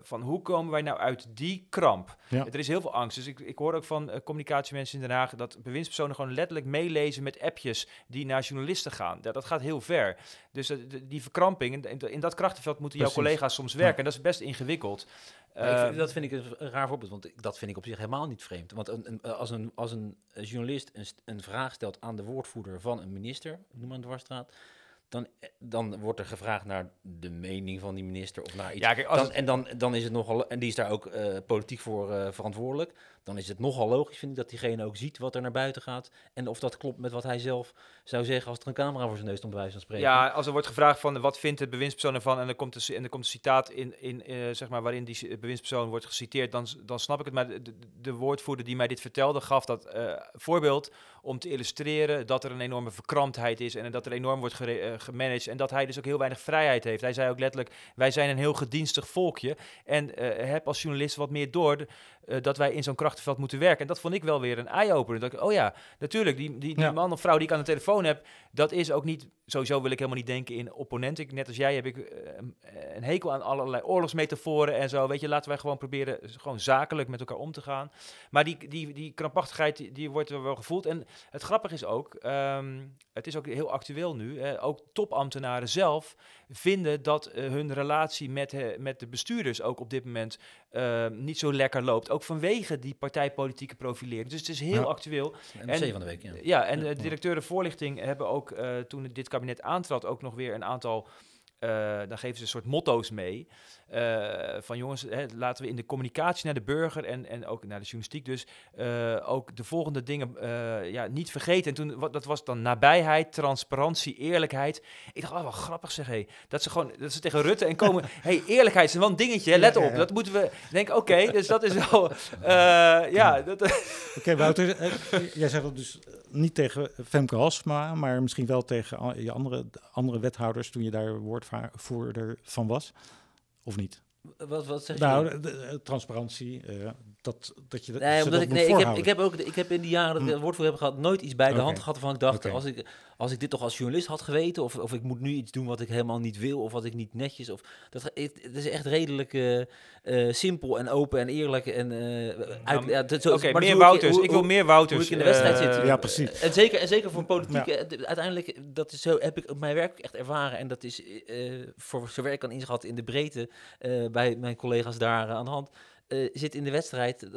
van hoe komen wij nou uit die kramp? Ja. Er is heel veel angst. Dus ik, ik hoor ook van communicatiemensen in Den Haag dat bewindspersonen gewoon letterlijk meelezen met appjes die naar journalisten gaan. Dat, dat gaat heel ver. Dus die verkramping, in, in, dat krachtenveld moeten Precies. jouw collega's soms werken. Ja. En dat is best ingewikkeld. Uh, vind, dat vind ik een raar voorbeeld, want dat vind ik op zich helemaal niet vreemd. Want een, een, als, een, als een journalist een, een vraag stelt aan de woordvoerder van een minister, noem maar een dwarsstraat, dan, dan wordt er gevraagd naar de mening van die minister of naar iets. Ja, kijk, dan, het... En dan, dan is het nogal, en die is daar ook uh, politiek voor uh, verantwoordelijk. Dan is het nogal logisch, vind ik, dat diegene ook ziet wat er naar buiten gaat. En of dat klopt met wat hij zelf zou zeggen als er een camera voor zijn neus stond, bij wijze van spreken. Ja, als er wordt gevraagd van wat vindt de bewindspersoon ervan en er komt een, en komt citaat in, in uh, zeg maar, waarin die bewindspersoon wordt geciteerd, dan, dan snap ik het. Maar de, de, de woordvoerder die mij dit vertelde, gaf dat voorbeeld om te illustreren dat er een enorme verkramptheid is en dat er enorm wordt gemanaged en dat hij dus ook heel weinig vrijheid heeft. Hij zei ook letterlijk, wij zijn een heel gedienstig volkje en heb als journalist wat meer door uh, dat wij in zo'n krachtenveld moeten werken. En dat vond ik wel weer een eye-opener. Dat ik, oh ja, natuurlijk, die, die, die ja. man of vrouw die ik aan de telefoon heb, dat is ook niet, sowieso wil ik helemaal niet denken in opponenten. Net als jij heb ik uh, een hekel aan allerlei oorlogsmetaforen en zo. Weet je, laten wij gewoon proberen gewoon zakelijk met elkaar om te gaan. Maar die, die, die krampachtigheid, die, die wordt er wel gevoeld. En het grappige is ook, um, het is ook heel actueel nu, ook topambtenaren zelf vinden dat uh, hun relatie met, uh, met de bestuurders ook op dit moment uh, niet zo lekker loopt. Ook vanwege die partijpolitieke profilering. Dus het is heel ja. actueel. En van de week, ja. ja en de directeuren voorlichting hebben ook toen dit kabinet aantrad ook nog weer een aantal uh, dan geven ze een soort motto's mee. Uh, van jongens, hè, laten we in de communicatie naar de burger en, en ook naar de journalistiek dus uh, ook de volgende dingen ja, niet vergeten. En toen, wat, dat was dan nabijheid, transparantie, eerlijkheid. Ik dacht, oh, wat grappig zeg, hey, dat ze gewoon, dat ze tegen Rutte en komen, hey, eerlijkheid is wel een dingetje, hè, let op. Dat moeten we, denk oké, okay, dus dat is wel, ja. Oké, okay, Wouter, jij zegt dat dus niet tegen Femke Halsma, maar misschien wel tegen je andere, andere wethouders toen je daar woordvoerder van was, of niet? Wat, wat zeg nou, je? Nou, transparantie, uh, dat, dat je dat, nee, omdat ik, nee, ik, heb, ik heb ook ik heb in die jaren dat ik het woord voor heb gehad nooit iets bij de hand gehad waarvan ik dacht als ik als ik dit toch als journalist had geweten of, of ik moet nu iets doen wat ik helemaal niet wil of wat ik niet netjes of dat het, is echt redelijk uh, uh, simpel en open en eerlijk en uh, uit, ja, Oké, okay, meer Wouters. ik wil meer Wouters. Hoe ik in de wedstrijd zit. Ja, precies. En zeker en zeker voor politiek. Uiteindelijk dat is zo heb ik mijn werk echt ervaren en dat is voor zover ik kan inschat in de breedte bij mijn collega's daar aan de hand uh, zit in de wedstrijd.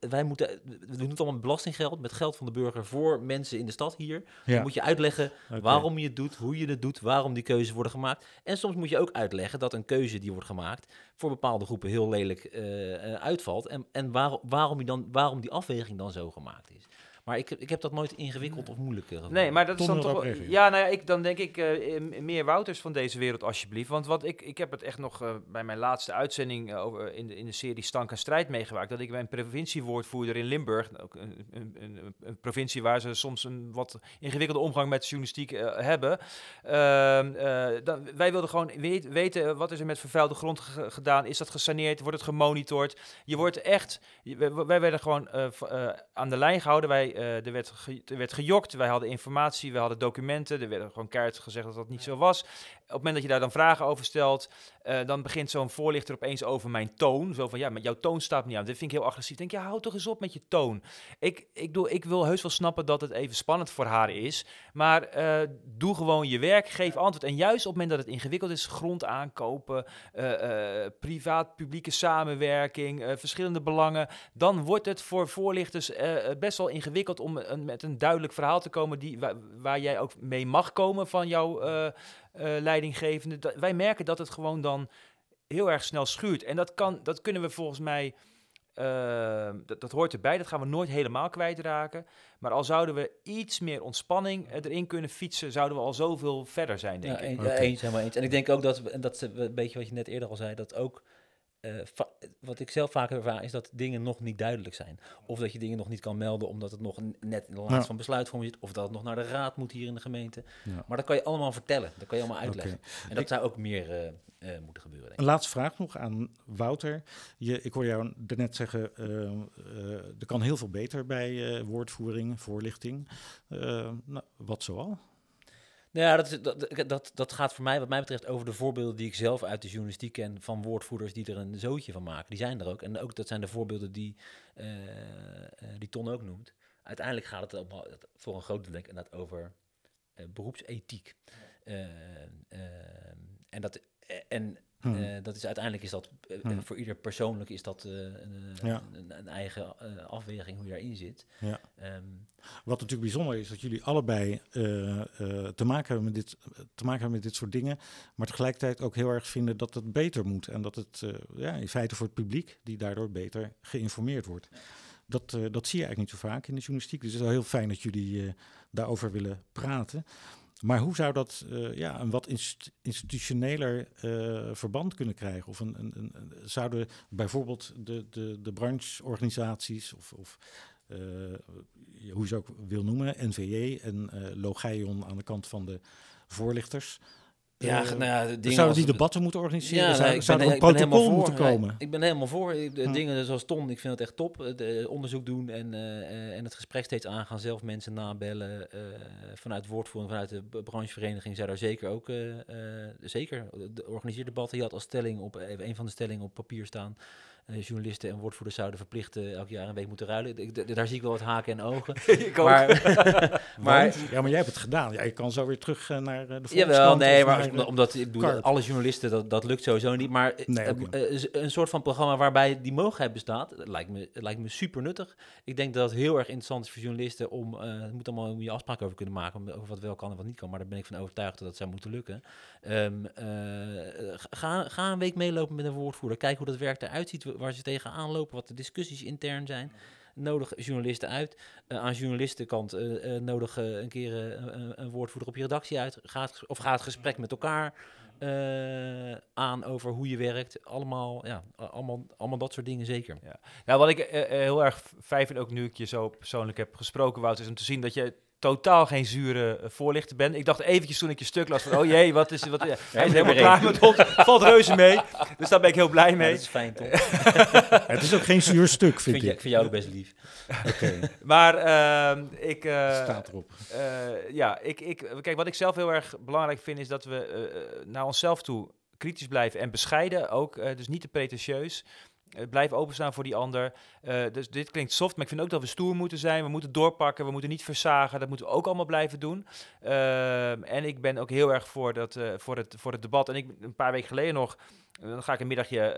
wij moeten, we doen het allemaal met belastinggeld, met geld van de burger voor mensen in de stad hier. Dan moet je uitleggen waarom je het doet, hoe je het doet, waarom die keuzes worden gemaakt. En soms moet je ook uitleggen dat een keuze die wordt gemaakt voor bepaalde groepen heel lelijk uh, uitvalt. En, en waar, waarom, je dan, waarom die afweging dan zo gemaakt is. Maar ik, ik heb dat nooit ingewikkeld of moeilijk gevonden. Nee, maar dat is dan toch... Ja, nou ja, ik, dan denk ik uh, meer Wouters van deze wereld alsjeblieft. Want wat ik, ik heb het echt nog uh, bij mijn laatste uitzending uh, over, in, de, in de serie Stank en Strijd meegemaakt. Dat ik bij een provinciewoordvoerder in Limburg, ook een, een, een, een, provincie waar ze soms een wat ingewikkelde omgang met journalistiek hebben. Ehm, dan, wij wilden gewoon weet, weten, wat is er met vervuilde grond gedaan? Is dat gesaneerd? Wordt het gemonitord? Je wordt echt... wij werden gewoon aan de lijn gehouden. Wij uh, er, werd er werd gejokt, wij hadden informatie, we hadden documenten, er werd gewoon keihard gezegd dat dat niet zo was het moment dat je daar dan vragen over stelt, uh, dan begint zo'n voorlichter opeens over mijn toon. Zo van, ja, maar jouw toon staat niet aan. Dit vind ik heel agressief. denk, ja, hou toch eens op met je toon. Ik, ik, doe, ik wil heus wel snappen dat het even spannend voor haar is. Maar uh, doe gewoon je werk, geef antwoord. En juist op het moment dat het ingewikkeld is, grond aankopen, uh, privaat-publieke samenwerking, verschillende belangen, dan wordt het voor voorlichters best wel ingewikkeld om met een duidelijk verhaal te komen die, waar, waar jij ook mee mag komen van jouw uh, leidinggevende. Dat, wij merken dat het gewoon dan heel erg snel schuurt. En dat, kan, dat kunnen we volgens mij. Uh, dat, dat, hoort erbij, dat gaan we nooit helemaal kwijtraken. Maar al zouden we iets meer ontspanning erin kunnen fietsen, zouden we al zoveel verder zijn, denk ja, ik. Een, Eens, helemaal eens. En ik denk ook dat, en dat is een beetje wat je net eerder al zei, dat ook uh, wat ik zelf vaker ervaar is dat dingen nog niet duidelijk zijn. Of dat je dingen nog niet kan melden omdat het nog net in de laatste van besluitvorming zit. Of dat het nog naar de raad moet hier in de gemeente. Ja. Maar dat kan je allemaal vertellen. Dat kan je allemaal uitleggen. En dat zou ook meer uh, uh, moeten gebeuren. Denk ik. Een laatste vraag nog aan Wouter. Je, ik hoor jou net zeggen, er kan heel veel beter bij woordvoering, voorlichting. Nou, wat zoal? Nou ja, dat, dat, dat, dat gaat voor mij, wat mij betreft, over de voorbeelden die ik zelf uit de journalistiek ken van woordvoerders die er een zootje van maken. Die zijn er ook. En ook dat zijn de voorbeelden die, uh, die Ton ook noemt. Uiteindelijk gaat het voor een groot deel inderdaad over uh, beroepsethiek. en dat, en Hmm. Uh, dat is uiteindelijk is dat uh, hmm. voor ieder persoonlijk is dat uh, een, ja. een, een, eigen afweging hoe je daarin zit. Ja. Um, Wat natuurlijk bijzonder is dat jullie allebei te maken hebben met dit te maken hebben met dit soort dingen, maar tegelijkertijd ook heel erg vinden dat het beter moet en dat het ja, in feite voor het publiek die daardoor beter geïnformeerd wordt. Dat, dat zie je eigenlijk niet zo vaak in de journalistiek. Dus het is wel heel fijn dat jullie daarover willen praten. Maar hoe zou dat uh, ja, een wat institutioneler uh, verband kunnen krijgen? Of een, een, een, zouden bijvoorbeeld de, de, de brancheorganisaties of, of uh, hoe je ze ook wil noemen, NVJ en Logeion aan de kant van de voorlichters, ja, nou ja, dingen zouden die debatten moeten organiseren? Ja, zou, zou er een protocol moeten komen? ik ben helemaal voor. De hm. Dingen zoals Ton, ik vind het echt top. De, onderzoek doen en, uh, en het gesprek steeds aangaan. Zelf mensen nabellen. Uh, vanuit woordvoering, vanuit de branchevereniging zou daar zeker ook... Uh, zeker, de organiseerde debatten. Je had als stelling op, een van de stellingen op papier staan... Uh, journalisten en woordvoerders zouden verplicht elk jaar een week moeten ruilen. Ik, daar zie ik wel wat haken en ogen. ik maar, maar, ja, maar jij hebt het gedaan. Ja, je kan zo weer terug uh, naar de volgende Jawel, nee, maar omdat, omdat ik bedoel, alle journalisten, dat, dat lukt sowieso niet. Maar nee, een soort van programma waarbij die mogelijkheid bestaat, lijkt me, lijkt me super nuttig. Ik denk dat het heel erg interessant is voor journalisten om, het moet allemaal om je afspraken over kunnen maken, over wat wel kan en wat niet kan. Maar daar ben ik van overtuigd dat dat zou moeten lukken. Um, ga, ga een week meelopen met een woordvoerder. Kijk hoe dat werk eruit ziet waar ze tegenaan lopen, wat de discussies intern zijn. Nodig journalisten uit. Uh, aan journalistenkant uh, uh, nodig een keer een woordvoerder op je redactie uit. Gaat, of gaat het gesprek met elkaar aan over hoe je werkt. Allemaal, ja, allemaal, allemaal dat soort dingen zeker. Ja. Nou, wat ik heel erg fijn vind, ook nu ik je zo persoonlijk heb gesproken, Wout, is om te zien dat je totaal geen zure uh, voorlichter ben. Ik dacht eventjes toen ik je stuk las van, oh jee, wat is wat, Hij is helemaal klaar met ons. Valt reuze mee. Dus daar ben ik heel blij mee. dat is fijn, toch? het is ook geen zuur stuk, vind, vind ik. Ik vind jou best lief. Oké. maar uh, ik... Uh, Staat erop. ja, ik, ik, kijk, wat ik zelf heel erg belangrijk vind, is dat we naar onszelf toe kritisch blijven en bescheiden ook. dus niet te pretentieus. Uh, blijf openstaan voor die ander. Uh, dus dit klinkt soft, maar ik vind ook dat we stoer moeten zijn. We moeten doorpakken, we moeten niet versagen. Dat moeten we ook allemaal blijven doen. Uh, en ik ben ook heel erg voor, dat, voor, het, voor het debat. En ik een paar weken geleden nog dan ga ik een middagje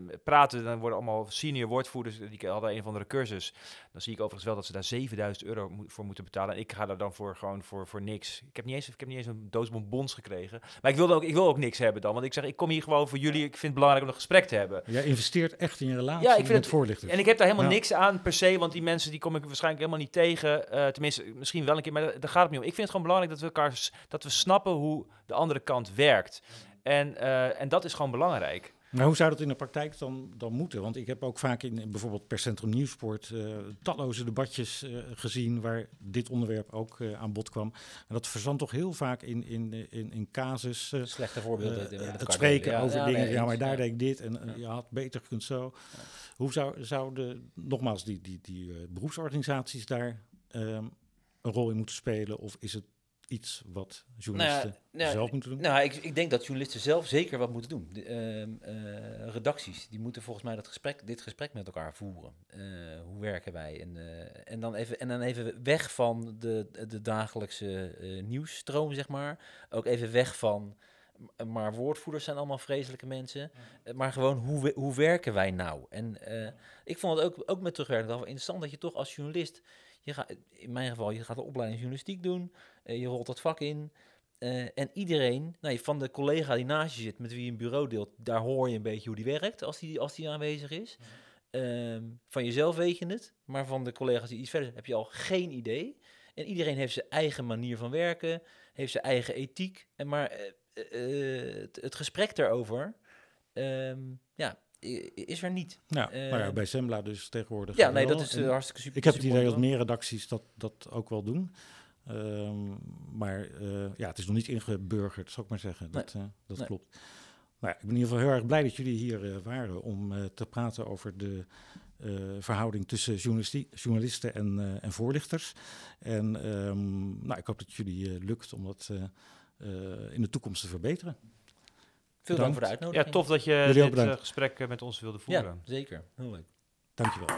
uh, praten. Dan worden allemaal senior woordvoerders. Die hadden een of andere cursus. Dan zie ik overigens wel dat ze daar 7000 euro voor moeten betalen. En ik ga daar dan voor gewoon voor, voor niks. Ik heb niet eens, ik heb niet eens een doodsbonbons gekregen. Maar ik wil, ook, ik wil ook niks hebben dan. Want ik zeg, ik kom hier gewoon voor jullie. Ik vind het belangrijk om een gesprek te hebben. Jij investeert echt in je relatie ja, ik vind met voorlichters. En ik heb daar helemaal niks aan per se. Want die mensen die kom ik waarschijnlijk helemaal niet tegen. Uh, tenminste, misschien wel een keer. Maar daar gaat het niet om. Ik vind het gewoon belangrijk dat we elkaar dat we snappen hoe de andere kant werkt. En, uh, en dat is gewoon belangrijk. Maar hoe zou dat in de praktijk dan, dan moeten? Want ik heb ook vaak in bijvoorbeeld per Centrum Nieuwsport uh, talloze debatjes uh, gezien waar dit onderwerp ook uh, aan bod kwam. En dat verzandt toch heel vaak in, in, in, in casus. Slechte voorbeelden. het spreken over ja, dingen. Nee, ja, maar daar denk ik dit en je had beter gekund zo. Hoe zou, zouden, nogmaals, die, die, die beroepsorganisaties daar um, een rol in moeten spelen? Of is het iets wat journalisten nou ja, zelf moeten doen? Nou, ik, ik, denk dat journalisten zelf zeker wat moeten doen. De, ehm, eh, redacties, die moeten volgens mij dat gesprek, dit gesprek met elkaar voeren. Uh, hoe werken wij? En, uh, en, dan even, en dan even weg van de, de dagelijkse nieuwsstroom, zeg maar. Ook even weg van maar woordvoerders zijn allemaal vreselijke mensen. Maar gewoon, hoe, hoe werken wij nou? En ik vond het ook, ook met terugwerkend wel interessant dat je toch als journalist je gaat, in mijn geval, je gaat de opleiding journalistiek doen, je rolt dat vak in. Uh, en iedereen, nou, van de collega die naast je zit, met wie je een bureau deelt, daar hoor je een beetje hoe die werkt als die, als die aanwezig is. Um, van jezelf weet je het, maar van de collega's die iets verder zijn, heb je al geen idee. En iedereen heeft zijn eigen manier van werken, heeft zijn eigen ethiek. En maar uh, het, het, gesprek daarover, um, ja, is er niet. Ja, uh, maar ja, bij Sembla dus tegenwoordig. Ja, nee, dat is uh, hartstikke super. Ik heb het idee dat meer redacties dat, dat ook wel doen. Um, maar uh, ja, het is nog niet ingeburgerd, zou ik maar zeggen. Dat, nee. dat nee. klopt. Nou, ik ben in ieder geval heel erg blij dat jullie hier waren om te praten over de verhouding tussen journalisten en, en voorlichters. En um, nou, ik hoop dat jullie lukt om dat in de toekomst te verbeteren. Veel dank voor de uitnodiging. Ja, tof dat je dit uh, gesprek met ons wilde voeren. Ja, zeker. Heel leuk. Dankjewel.